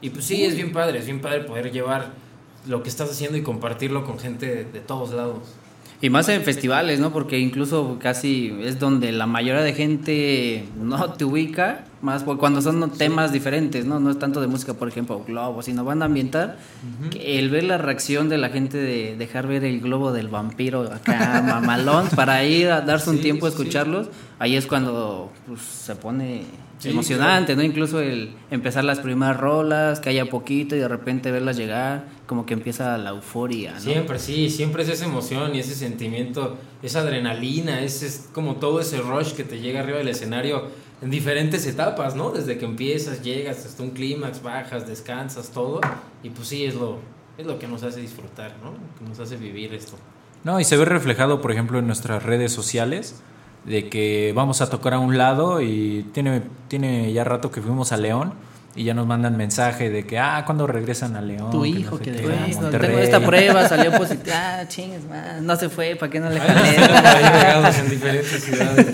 Y pues sí, es bien padre, es bien padre poder llevar lo que estás haciendo y compartirlo con gente de, de todos lados. Y más en festivales, ¿no? Porque incluso casi es donde la mayoría de gente no te ubica, más cuando son temas diferentes, ¿no? No es tanto de música, por ejemplo, globo, sino van a ambientar. el ver la reacción de la gente de dejar ver el globo del vampiro acá, mamalón, para ir a darse un Sí, tiempo a sí. escucharlos, ahí es cuando pues, se pone Sí, emocionante, ¿no? Incluso el empezar las primeras rolas, que haya poquito y de repente verlas llegar, como que empieza la euforia, ¿no? Siempre, sí, siempre es esa emoción y ese sentimiento, esa adrenalina, es, es como todo ese rush que te llega arriba del escenario en diferentes etapas, ¿no? Desde que empiezas, llegas hasta un clímax, bajas, descansas, todo. Y pues sí, es lo, es lo que nos hace disfrutar, ¿no? Que nos hace vivir esto. No, y se ve reflejado, por ejemplo, en nuestras redes sociales, de que vamos a tocar a un lado y tiene, tiene ya rato que fuimos a León y ya nos mandan mensaje de que, ah, ¿cuándo regresan a León? Tu Que hijo sé que qué, de- a Pues, no, tengo esta prueba, salió positiva. Ah, chingues, man, no se fue, ¿para qué no le jalé? regados en diferentes ciudades.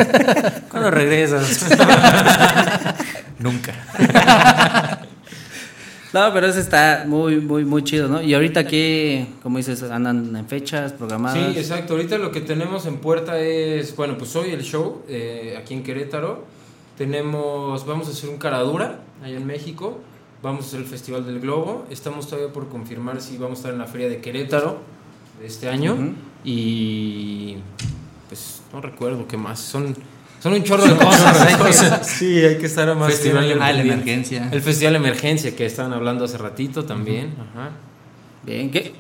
¿Cuándo regresas? Nunca. No, pero eso está muy, muy, muy chido, ¿no? Y ahorita aquí, como dices, andan en fechas programadas. Sí, exacto. Ahorita lo que tenemos en puerta es, bueno, pues hoy el show eh, aquí en Querétaro. Tenemos, vamos a hacer un caradura allá en México. Vamos a hacer el Festival del Globo. Estamos todavía por confirmar si vamos a estar en la Feria de Querétaro de este año. Y pues no recuerdo qué más. Son, son un chorro de cosas. hay que- sí, hay que estar a más Festival Ah, la emergencia. El Festival de Emergencia que estaban hablando hace ratito también. Ajá. Bien, ¿qué?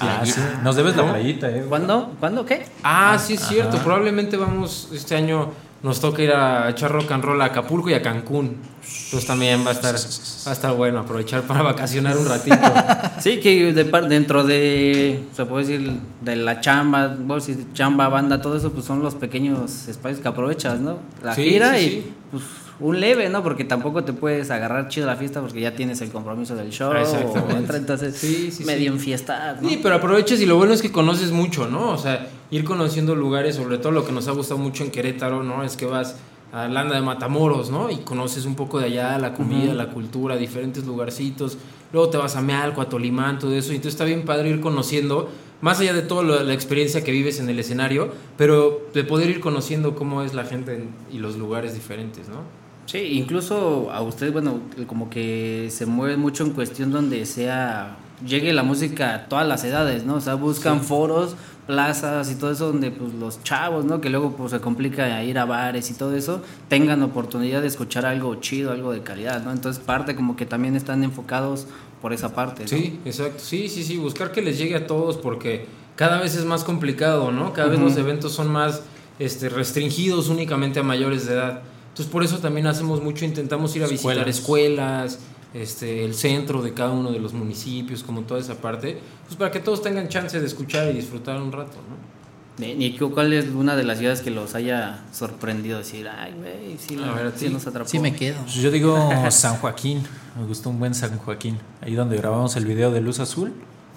Ah, sí. Nos debes la playita, eh. ¿Cuándo? ¿Cuándo? ¿Qué? Ah, sí es cierto. Probablemente vamos este año nos toca ir a echar rock and roll a Acapulco y a Cancún. Entonces también va a estar va a estar bueno aprovechar para vacacionar un ratito. Sí, que de dentro de, se puede decir, de la chamba, bueno, si chamba, banda, todo eso, pues son los pequeños espacios que aprovechas, ¿no? La Sí, gira sí, y sí. pues un leve, ¿no? Porque tampoco te puedes agarrar chido la fiesta porque ya tienes el compromiso del show. O otra, entonces, Sí, sí, medio sí. en fiesta, ¿no? Sí, pero aproveches y lo bueno es que conoces mucho, ¿no? O sea, ir conociendo lugares, sobre todo lo que nos ha gustado mucho en Querétaro, ¿no? Es que vas a Landa de Matamoros, ¿no? Y conoces un poco de allá, la comida, la cultura, diferentes lugarcitos. Luego te vas a Mealco, a Tolimán, todo eso. Y entonces está bien padre ir conociendo, más allá de toda la experiencia que vives en el escenario, pero de poder ir conociendo cómo es la gente en- y los lugares diferentes, ¿no? Sí, incluso a ustedes, bueno, como que se mueven mucho en cuestión donde sea, llegue la música a todas las edades, ¿no? O sea, buscan foros plazas y todo eso donde pues los chavos, ¿no? Que luego pues se complica ir a bares y todo eso, tengan oportunidad de escuchar algo chido, algo de calidad, ¿no? Entonces parte como que también están enfocados por esa parte, ¿no? Sí, exacto. Sí, sí, sí, buscar que les llegue a todos porque cada vez es más complicado, ¿no? Cada vez los eventos son más este, restringidos únicamente a mayores de edad. Entonces por eso también hacemos mucho, intentamos ir a visitar Escuelas. escuelas, este, el centro de cada uno de los municipios, como toda esa parte, pues para que todos tengan chance de escuchar y disfrutar un rato, ¿no? ¿Y y cu- cuál es una de las ciudades que los haya sorprendido? Decir, ay, güey, sí, A ver, sí ti. nos atrapó. Sí me quedo. Pues yo digo San Joaquín, me gustó un buen San Joaquín, ahí donde grabamos el video de Luz Azul.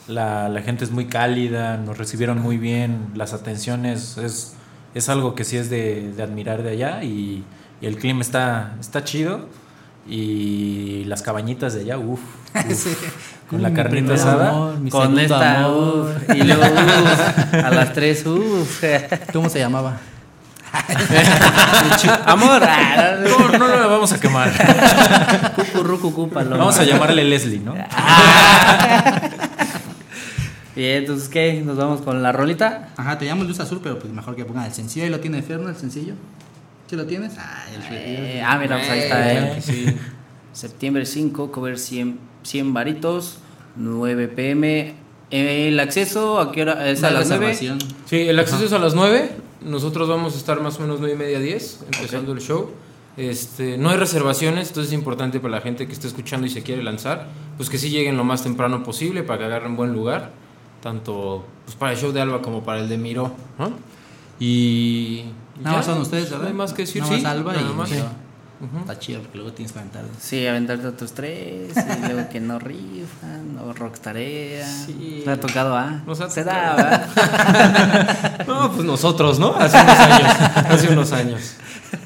La, la gente es muy cálida, nos recibieron muy bien, las atenciones es, es algo que sí es de, de admirar de allá y, y el clima está, está chido y las cabañitas de allá, uff, con la Mi carnita asada. amor, Con esta, amor. uf, y luego uf, a las tres, uff. ¿Cómo se llamaba? Amor, No, no la vamos a quemar. Vamos a llamarle Leslie, ¿no? Bien, entonces, ¿qué? ¿Nos vamos con la rolita? Ajá, te llamo Luz Azul, pero pues mejor que pongan el sencillo. Ahí lo tiene Ferno, el sencillo. ¿Sí lo tienes? Ah, el Eh, ah, mira, pues ahí está, Eh, eh. sí. Septiembre 5, cover 100, 100 varitos, 9 pm. Eh, ¿El acceso a qué hora? ¿Es a las 9? reservación. Sí, el acceso es a las 9. Nosotros vamos a estar más o menos 9 y media 10, empezando el show. Este, no hay reservaciones, entonces es importante para la gente que esté escuchando y se quiere lanzar, pues que sí lleguen lo más temprano posible para que agarren buen lugar, tanto pues, para el show de Alba como para el de Miro. ¿no? Y. Nada ya, más son ustedes, No ¿verdad? hay más que decir, Nada sí. más Alba nada y más. Está chido porque luego tienes que aventar. Sí, aventarte otros tres, y luego que no rifan, o rockstarea. Sí. ¿Le ha tocado a? Nos ha Se da, ¿verdad? No, pues nosotros, ¿no? Hace unos años. Hace unos años.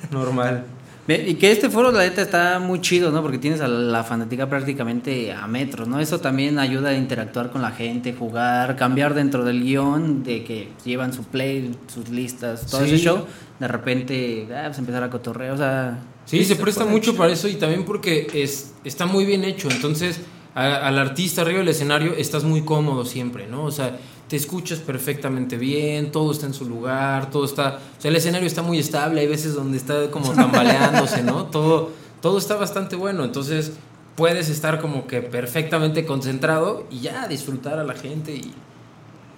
Normal. Y que este foro, la neta, está muy chido, ¿no? Porque tienes a la fanática prácticamente a metros, ¿no? Eso también ayuda a interactuar con la gente, jugar, cambiar dentro del guion, de que llevan su play, sus listas, todo Sí. ese show. De repente, ah, pues empezar a cotorrear, o sea... Sí, se presta mucho para eso y también porque es, está muy bien hecho. Entonces, a- al artista arriba del escenario estás muy cómodo siempre, ¿no? O sea, te escuchas perfectamente bien, todo está en su lugar, todo está. O sea, el escenario está muy estable, hay veces donde está como tambaleándose, ¿no? Todo, todo está bastante bueno. Entonces, puedes estar como que perfectamente concentrado y ya disfrutar a la gente y.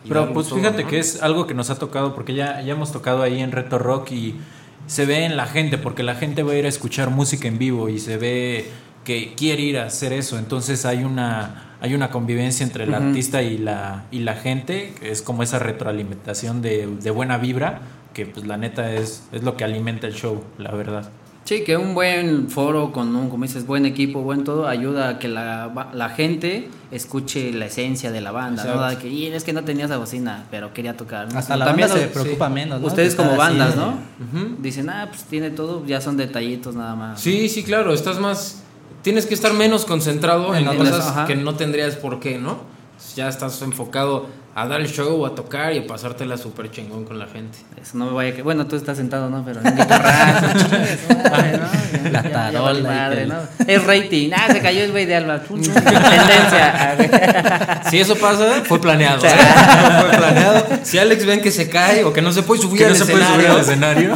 y Pero pues todo, fíjate ¿no? que es algo que nos ha tocado porque ya, ya hemos tocado ahí en Reto Rock y se ve en la gente porque la gente va a ir a escuchar música en vivo y se ve que quiere ir a hacer eso. Entonces hay una, hay una convivencia entre el artista y la, y la gente, que es como esa retroalimentación de, de buena vibra, que pues la neta es, es lo que alimenta el show, la verdad. Sí, que un buen foro con un, como dices, buen equipo, buen todo, ayuda a que la, la gente escuche la esencia de la banda, ¿no? De que, "Y es que no tenía esa bocina, pero quería tocar. ¿no? Hasta la También banda se preocupa menos, ¿no? Ustedes De como así, bandas, ¿no? Ujú. Dicen, ah, pues tiene todo, ya son detallitos nada más. Sí, sí, claro, estás más... Tienes que estar menos concentrado en, En cosas ajá. que no tendrías por qué, ¿no? Ya estás enfocado a dar el show, a tocar y a pasártela súper chingón con la gente. Eso no me vaya que. Bueno, tú estás sentado, ¿no? Pero en madre, ¿no? La Ya- ya tarola vale y madre, ¿no? Es rating. Ah, se cayó el güey de Alba. Tendencia. Si eso pasa, fue planeado. ¿eh? fue planeado. Si Alex ven que se cae o que no se puede subir al no se puede subir escenario, al escenario.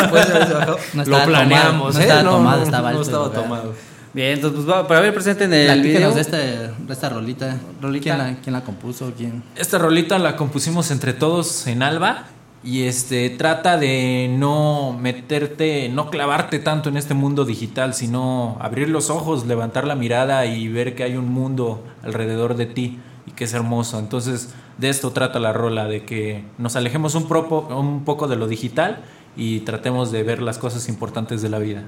después de bajado, No lo planeamos, tomado, no ¿eh? estaba no, tomado, estaba no estaba tomado. Bien, entonces, pues va, para ver, presenten el Platícanos video. de, este, de esta rolita. Rolita. ¿Quién la, quién la compuso? ¿Quién? Esta rolita la compusimos entre todos en Alba y este trata de no meterte, no clavarte tanto en este mundo digital, sino abrir los ojos, levantar la mirada y ver que hay un mundo alrededor de ti y que es hermoso. Entonces, de esto trata la rola, de que nos alejemos un, propo- un poco de lo digital y tratemos de ver las cosas importantes de la vida.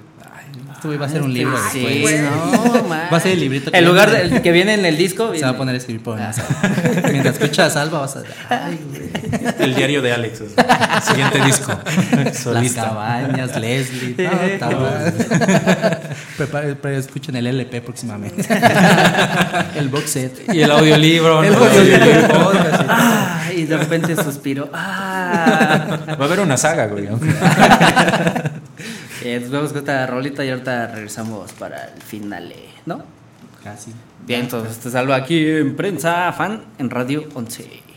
Esto iba a ser un libro Sí, no, man. Va a ser el librito que En lugar del que viene en el disco. Se va a poner a escribir poemas. Mientras escuchas Alba vas a... Ay. El diario de Alex, siguiente disco. Las cabañas, Leslie. No, pre- escuchen el LP próximamente. el box set. Y el audiolibro. El ¿no? audiolibro. Ah, y de repente suspiro. Ah. Va a haber una saga, güey. Eh, nos vemos con esta rolita y ahorita regresamos para el final, ¿no? Casi. Bien, entonces te salvo aquí en Prensa Fan en Radio 11.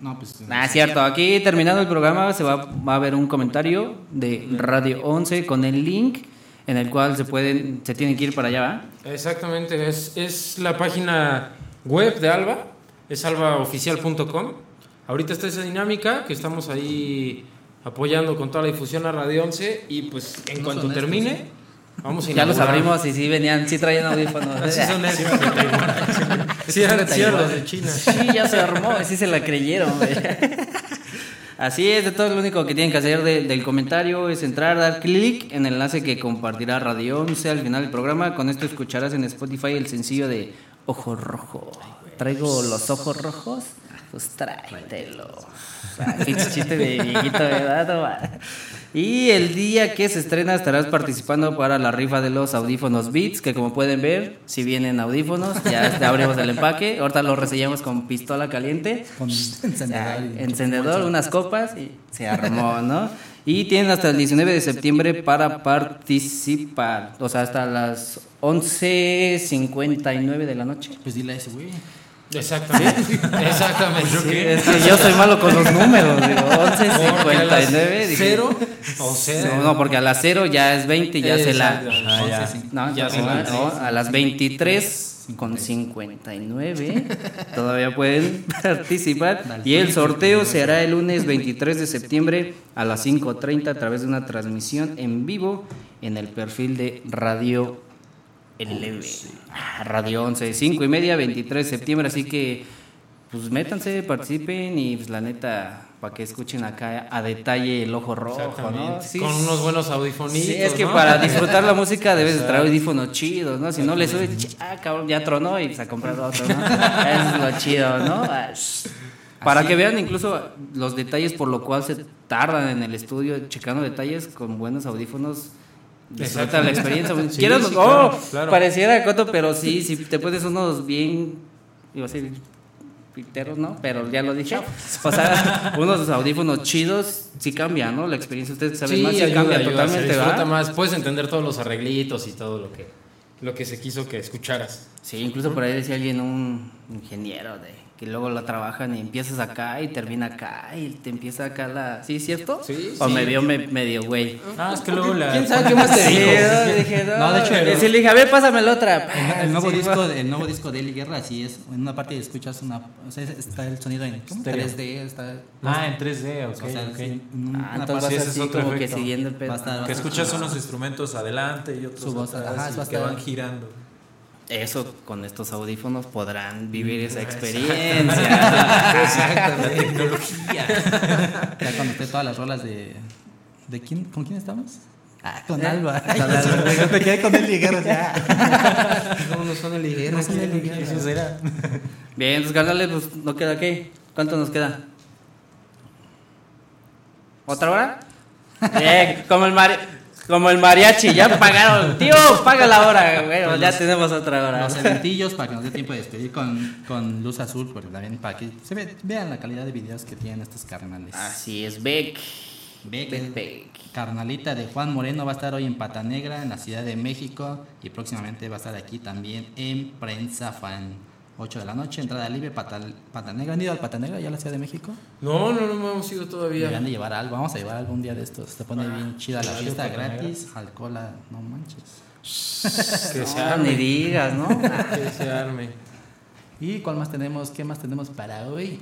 No, pues. Ah, cierto. Aquí terminado el programa se va, va a haber un comentario de Radio 11 con el link en el cual se pueden se tienen que ir para allá, ¿va? Exactamente, es, es la página web de Alba, es albaoficial.com. Ahorita está esa dinámica que estamos ahí apoyando con toda la difusión a Radio 11 y pues en No cuanto termine, estos, vamos a Ya los abrimos y sí venían, sí traían audífonos. Así son estos. Sí, eran- de China. Sí, ya se armó, sí se la creyeron. Así es, de todo lo único que tienen que hacer de- del comentario es entrar, dar clic en el enlace que compartirá Radio 11 al final del programa. Con esto escucharás en Spotify el sencillo de Ojo Rojo. ¿Traigo los ojos rojos? Pues tráetelo. Ah, chiste de viejito, ¿verdad? Y el día que se estrena estarás participando para la rifa de los audífonos Beats, que como pueden ver, si vienen audífonos, ya abrimos el empaque. Ahorita lo resellamos con pistola caliente, Con encendedor. encendedor, unas copas y se armó, ¿no? Y tienen hasta el 19 de septiembre para participar, o sea, hasta las 11.59 de la noche. Pues dile a ese güey. Exactamente. Exactamente. Sí, es que yo soy malo con los números, digo, Porque a las 11.59. dije, cero o cero. No, no, porque a las 0 ya es 20 y ya se la... Ah, ya. No, Ya ya se la- a las 23 con 59 todavía pueden participar y el sorteo se hará el lunes 23 de septiembre a las 5.30 a través de una transmisión en vivo en el perfil de Radio LV. Ah, Radio 11, 5 y media, 23 de septiembre, así que pues métanse, participen y pues la neta, para que escuchen acá a detalle el ojo rojo, ¿no? Sí, Con unos buenos audifonitos. Sí, es que ¿no? para disfrutar la música debes de traer audífonos chidos, ¿no? Si no le subes, ah, cabrón, ya tronó y se ha comprado otro, ¿no? Eso es lo chido, ¿no? Para que vean incluso los detalles por lo cual se tardan en el estudio checando detalles con buenos audífonos. Disfruta la experiencia. Sí, Quieras- sí, oh, claro, pareciera coto, pero sí, si te pones unos bien, iba a decir piteros, ¿no? Pero ya lo dije. O sea, unos audífonos chidos sí cambian, ¿no? La experiencia, ustedes saben Sí, más, sí ayuda, cambia ayuda, totalmente, se disfruta ¿verdad? más. Puedes entender todos los arreglitos y todo lo que, lo que se quiso que escucharas. Sí, incluso por ahí decía alguien, un ingeniero, de que luego lo trabajan y empiezas acá y termina acá y te empieza acá la... ¿Sí, cierto? Sí, O sí. me vio me- medio güey. Ah, es que luego la. ¿Quién sabe qué más te dijo? no, dije, no, No, de hecho, y sí le dije, a ver, pásame la otra. El, el nuevo Sí, disco, el nuevo disco de Eli Guerra, así es. En una parte escuchas una. O sea, está el sonido en ¿cómo? Estéreo. 3D. Está, Ah, en 3D, ok. o sea, ok. sí, en un- Ah, una entonces es así otro como que siguiendo el pedo. Que escuchas unos instrumentos adelante y otros Su voz, atrás ajá, y que van girando. Eso, con estos audífonos podrán vivir esa experiencia. Exactamente. Tecnología. Ya cuando esté todas las rolas de. ¿De quién? ¿Con quién estamos? Ah, con ¿Eh? Alba. Con Alba. Me quedé con Eli Guerra ya. No, no son el No son. Eso será. Bien, entonces, carnales, pues, ¿no queda qué? ¿Cuánto nos queda? ¿Otra hora? Bien, como el, mari- como el mariachi, ya pagaron. Tío, paga la hora. Bueno, Pues ya tenemos otra hora. Los eventillos para que nos dé tiempo de despedir con, con luz azul, porque también para que se ve- vean la calidad de videos que tienen estos carnales. Así es, Beck. Beck, Beck, Beck. Carnalita de Juan Moreno va a estar hoy en Pata Negra, en la Ciudad de México, y próximamente va a estar aquí también en Prensa Fan. 8 de la noche, entrada libre, Pata, Pata Negra. ¿Han ido al Pata Negra ya a la Ciudad de México? No, no, no hemos ido todavía. Deberían de llevar algo, vamos a llevar algún día de estos. Se pone bien chida la fiesta gratis, alcohol, a- no manches. Que se No, arme. ni digas, ¿no? Que se arme. ¿Y cuál más tenemos? ¿Qué más tenemos para hoy?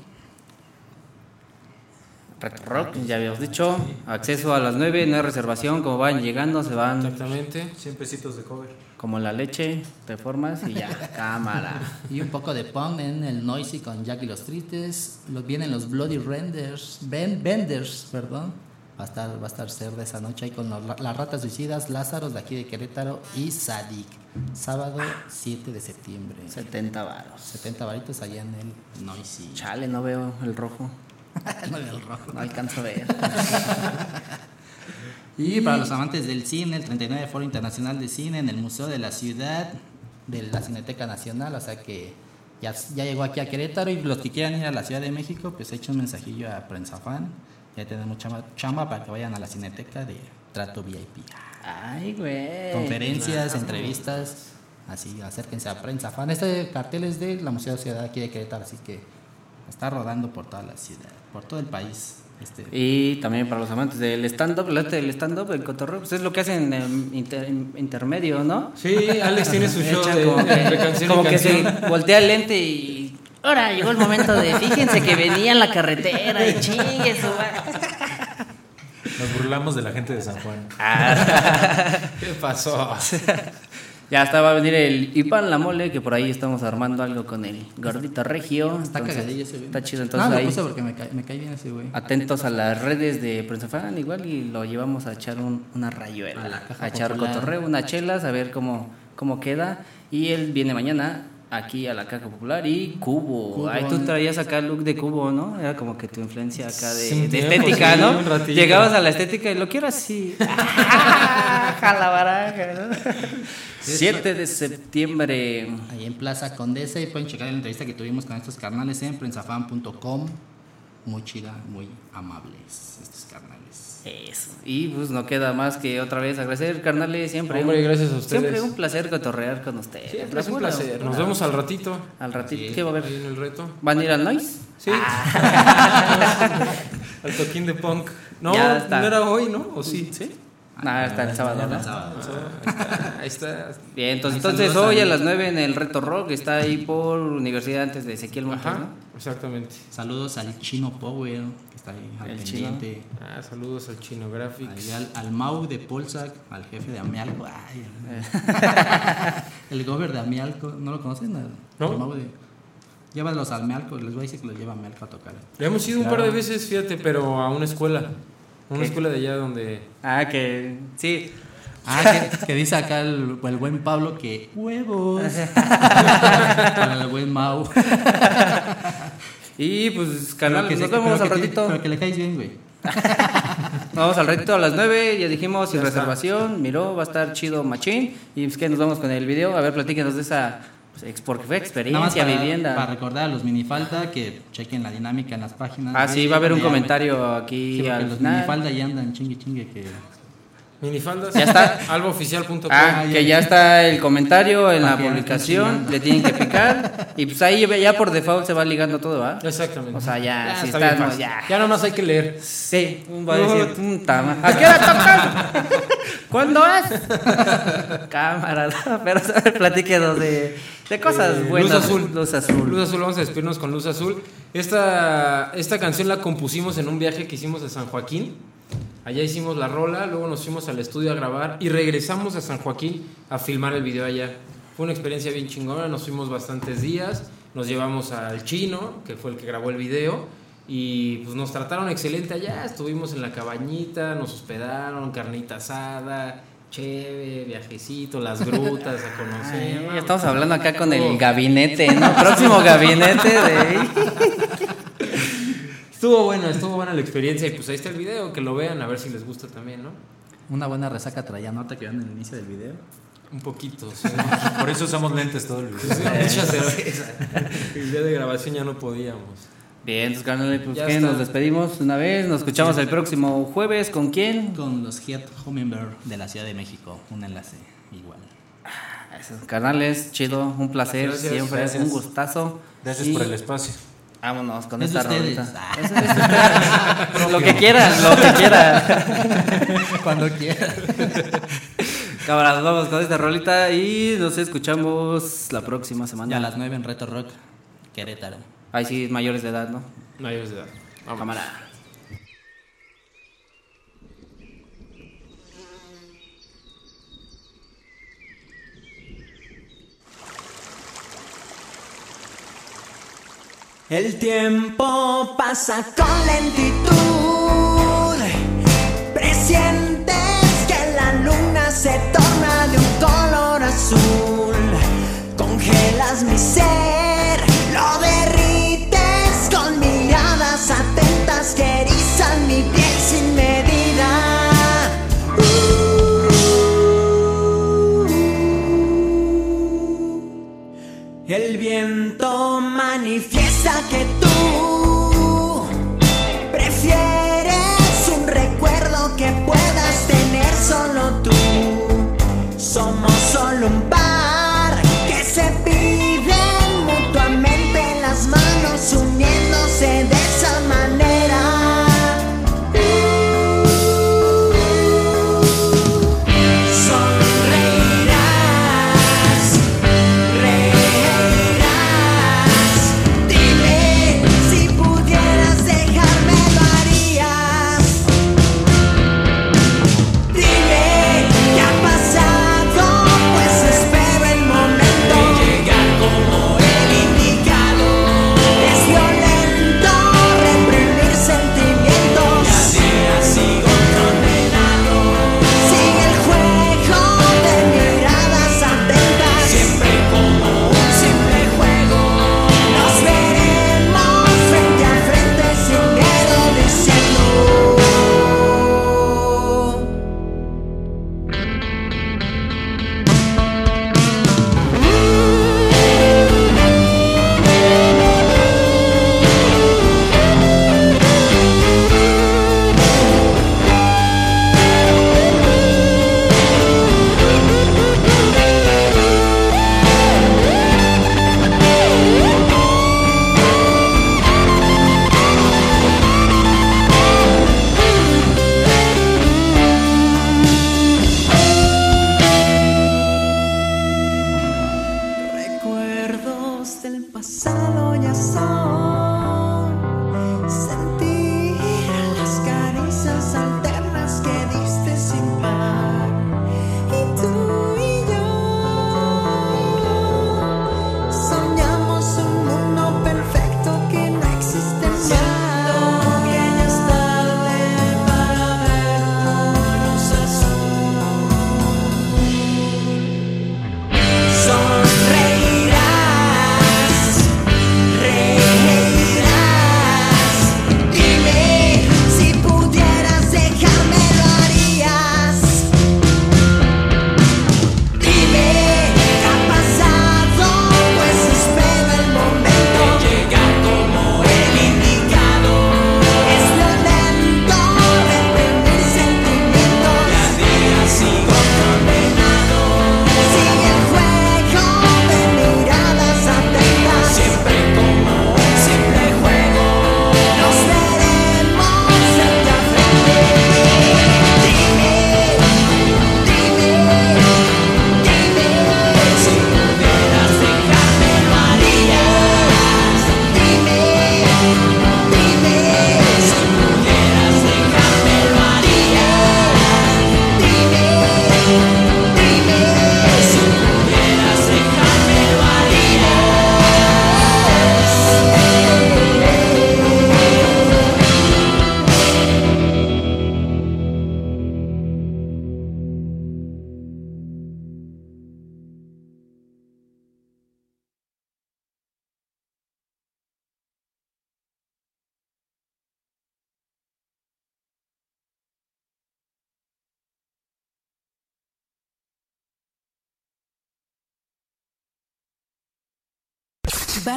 Retro Rock, ya habíamos dicho. Acceso a las 9, no hay reservación. Como van llegando, se van Exactamente. 100 pesitos de cover. Como la leche, te formas y ya, cámara. Y un poco de punk en el Noisy con Jack y los Tristes. Los, vienen los Bloody Renders, ben, Benders, perdón. Va a estar, va a estar cerda esa noche ahí con los- las ratas suicidas, Lázaros de aquí de Querétaro y Sadik. Sábado 7 de septiembre. 70 varos. 70 varitos allá en el Noisy. Chale, no veo el rojo. No veo el rojo. No alcanzo a ver. Y para los amantes del cine, el 39 Foro Internacional de Cine en el Museo de la Ciudad de la Cineteca Nacional, o sea que ya, ya llegó aquí a Querétaro y los que quieran ir a la Ciudad de México, pues echen un mensajillo a Prensa Fan, ya tenemos chamba, chamba para que vayan a la Cineteca de Trato VIP. Ay, güey. Conferencias, entrevistas, así acérquense a Prensa Fan. Este cartel es de la Museo de Ciudad aquí de Querétaro, así que está rodando por toda la ciudad, por todo el país. Este, Y también para los amantes del stand-up, el arte del stand-up, el cotorreo, pues es lo que hacen en inter- intermedio, ¿no? Sí, Alex tiene su show de, como que, de canción y como que se voltea el lente y... Ahora llegó el momento de, fíjense que venía en la carretera y chingue su madre". Nos burlamos de la gente de San Juan. ¿Qué pasó? Ya hasta va a venir el Ipan La Mole, que por ahí estamos armando algo con el gordito regio. está entonces, cagadillo ese güey. Está chido, no, entonces lo ahí puse porque me cae, me cae bien ese güey. atentos a las redes de Prensa Fan igual y lo llevamos a echar un- una rayuela, A la caja a echar popular. cotorreo, unas chelas, a ver cómo, cómo queda. Y él viene mañana aquí a la caja popular y Cubo. Cubo. Ay, tú traías acá el look de Cubo, ¿no? Era como que tu influencia acá de, estética, ¿no? Llegabas a la estética y lo quiero así. Jala baraja, ¿no? 7 de septiembre. Ahí en Plaza Condesa y pueden checar la entrevista que tuvimos con estos carnales en prensafan.com. Muy chida, muy amables estos carnales. Eso. Y pues no queda más que otra vez agradecer, carnales, siempre. Hombre, un- gracias a ustedes. Siempre un placer cotorrear con ustedes. Siempre es un placer. Nos vemos al ratito. Al ratito. ¿Qué va a Ahí haber? en el reto. ¿Van a ir al Noise? Sí. al toquín de punk. No, no era hoy, ¿no? ¿O sí? ¿Sí? No, está el sábado, ¿no? el sábado. Ahí está. Bien, entonces, entonces hoy a las 9 en el Reto Rock está ahí por Universidad antes de Ezequiel Montes, ¿no? Exactamente. Saludos al Chino Power, que está ahí al pendiente. Ah, saludos al Chino Graphics. Al, al Mau de Polsac, al jefe de Amialco. Ay, el, el gober de Amialco, ¿no lo conocen? El, No. el Mau de, llévalos al Amialco, les voy a decir que los lleva a Amialco a tocar. Le hemos ido un par de veces, fíjate, pero a una escuela. Una ¿Qué? escuela de allá donde. Ah, que sí. Ah, que, que dice acá el, el buen Pablo que huevos. Para el buen Mau. Y pues, canal, Pero que nos se- vemos al ratito. Pero que le caes bien, güey. Nos vamos al ratito a las 9, ya dijimos, sin reservación. Miró, va a estar chido machín. Y pues que nos vamos con el video. A ver, platíquenos de esa. pues, porque fue Nada más experiencia, para, vivienda. para recordar a los minifalda que chequen la dinámica en las páginas. Ah, sí, va a haber un comentario aquí Sí, al los final. minifalda ya andan chingue chingue que Minifaldas. Ya está. Albaoficial.com. Ah, que ya está el comentario en la publicación, le tienen que picar y pues ahí ya por default se va ligando todo, ¿ah? Exactamente. O sea, ya, si está no, ya. Ya nomás hay que leer. Sí, va a decir, puta ¿A qué hora tocan? ¿Cuándo es? Cámara, pero platíquenos de, de cosas Eh, buenas. Luz azul. Luz azul. Luz azul, vamos a despedirnos con Luz Azul. Esta, esta canción la compusimos en un viaje que hicimos a San Joaquín. Allá hicimos la rola, luego nos fuimos al estudio a grabar y regresamos a San Joaquín a filmar el video allá. Fue una experiencia bien chingona, nos fuimos bastantes días, nos llevamos al chino, que fue el que grabó el video, y pues nos trataron excelente allá, estuvimos en la cabañita, nos hospedaron, carnita asada, cheve, viajecito, las grutas a conocer. Ay, ¿no? ya estamos hablando acá con el gabinete, ¿no? Próximo gabinete de... Estuvo buena, estuvo buena la experiencia y pues ahí está el video, que lo vean a ver si les gusta también, ¿no? una buena resaca traía nota que vean en el inicio del video. Un poquito, sí. Por eso usamos lentes todo el video. El día de grabación ya no podíamos. Bien, entonces, carnal, pues ¿qué? nos despedimos una vez, nos escuchamos el próximo jueves, ¿con quién? Con los Head Hummingbird de la Ciudad de México. Un enlace igual. Esos Carnales, chido, un placer, Gracias, siempre, gracias. un gustazo. Gracias Y por el espacio. Vámonos con Es esta rolita. Ah. Es lo que quieran, lo que quieran. Cuando quieras. Cámaras, vamos con esta rolita y nos escuchamos la próxima semana. Ya a las 9 en Reto Rock, Querétaro. Ahí sí, mayores de edad, ¿no? Mayores de edad. Vamos. Cámara. El tiempo pasa con lentitud. Presientes que la luna se torna de un color azul. Congelas mi ser, lo derrites con miradas atentas que erizan mi piel sin medida. El viento Somos solo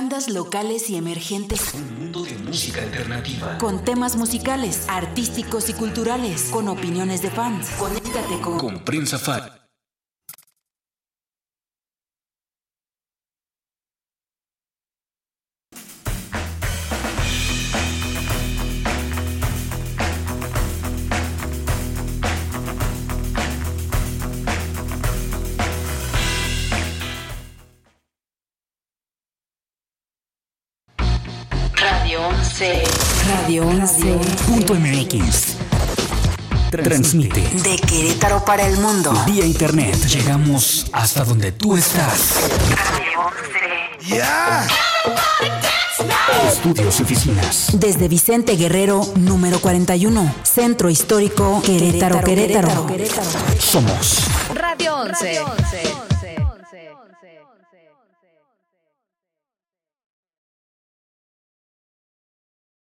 Bandas locales y emergentes Un mundo de música alternativa. con temas musicales, artísticos y culturales, con opiniones de fans. Conéctate con Con Prensa Fan. 11. Radio 11 Punto MX. Transmite de Querétaro para el mundo. vía internet. Llegamos hasta donde tú estás. Radio 11. Estudios y oficinas. Desde Vicente Guerrero, número 41, Centro Histórico Querétaro, Querétaro. Somos Radio 11.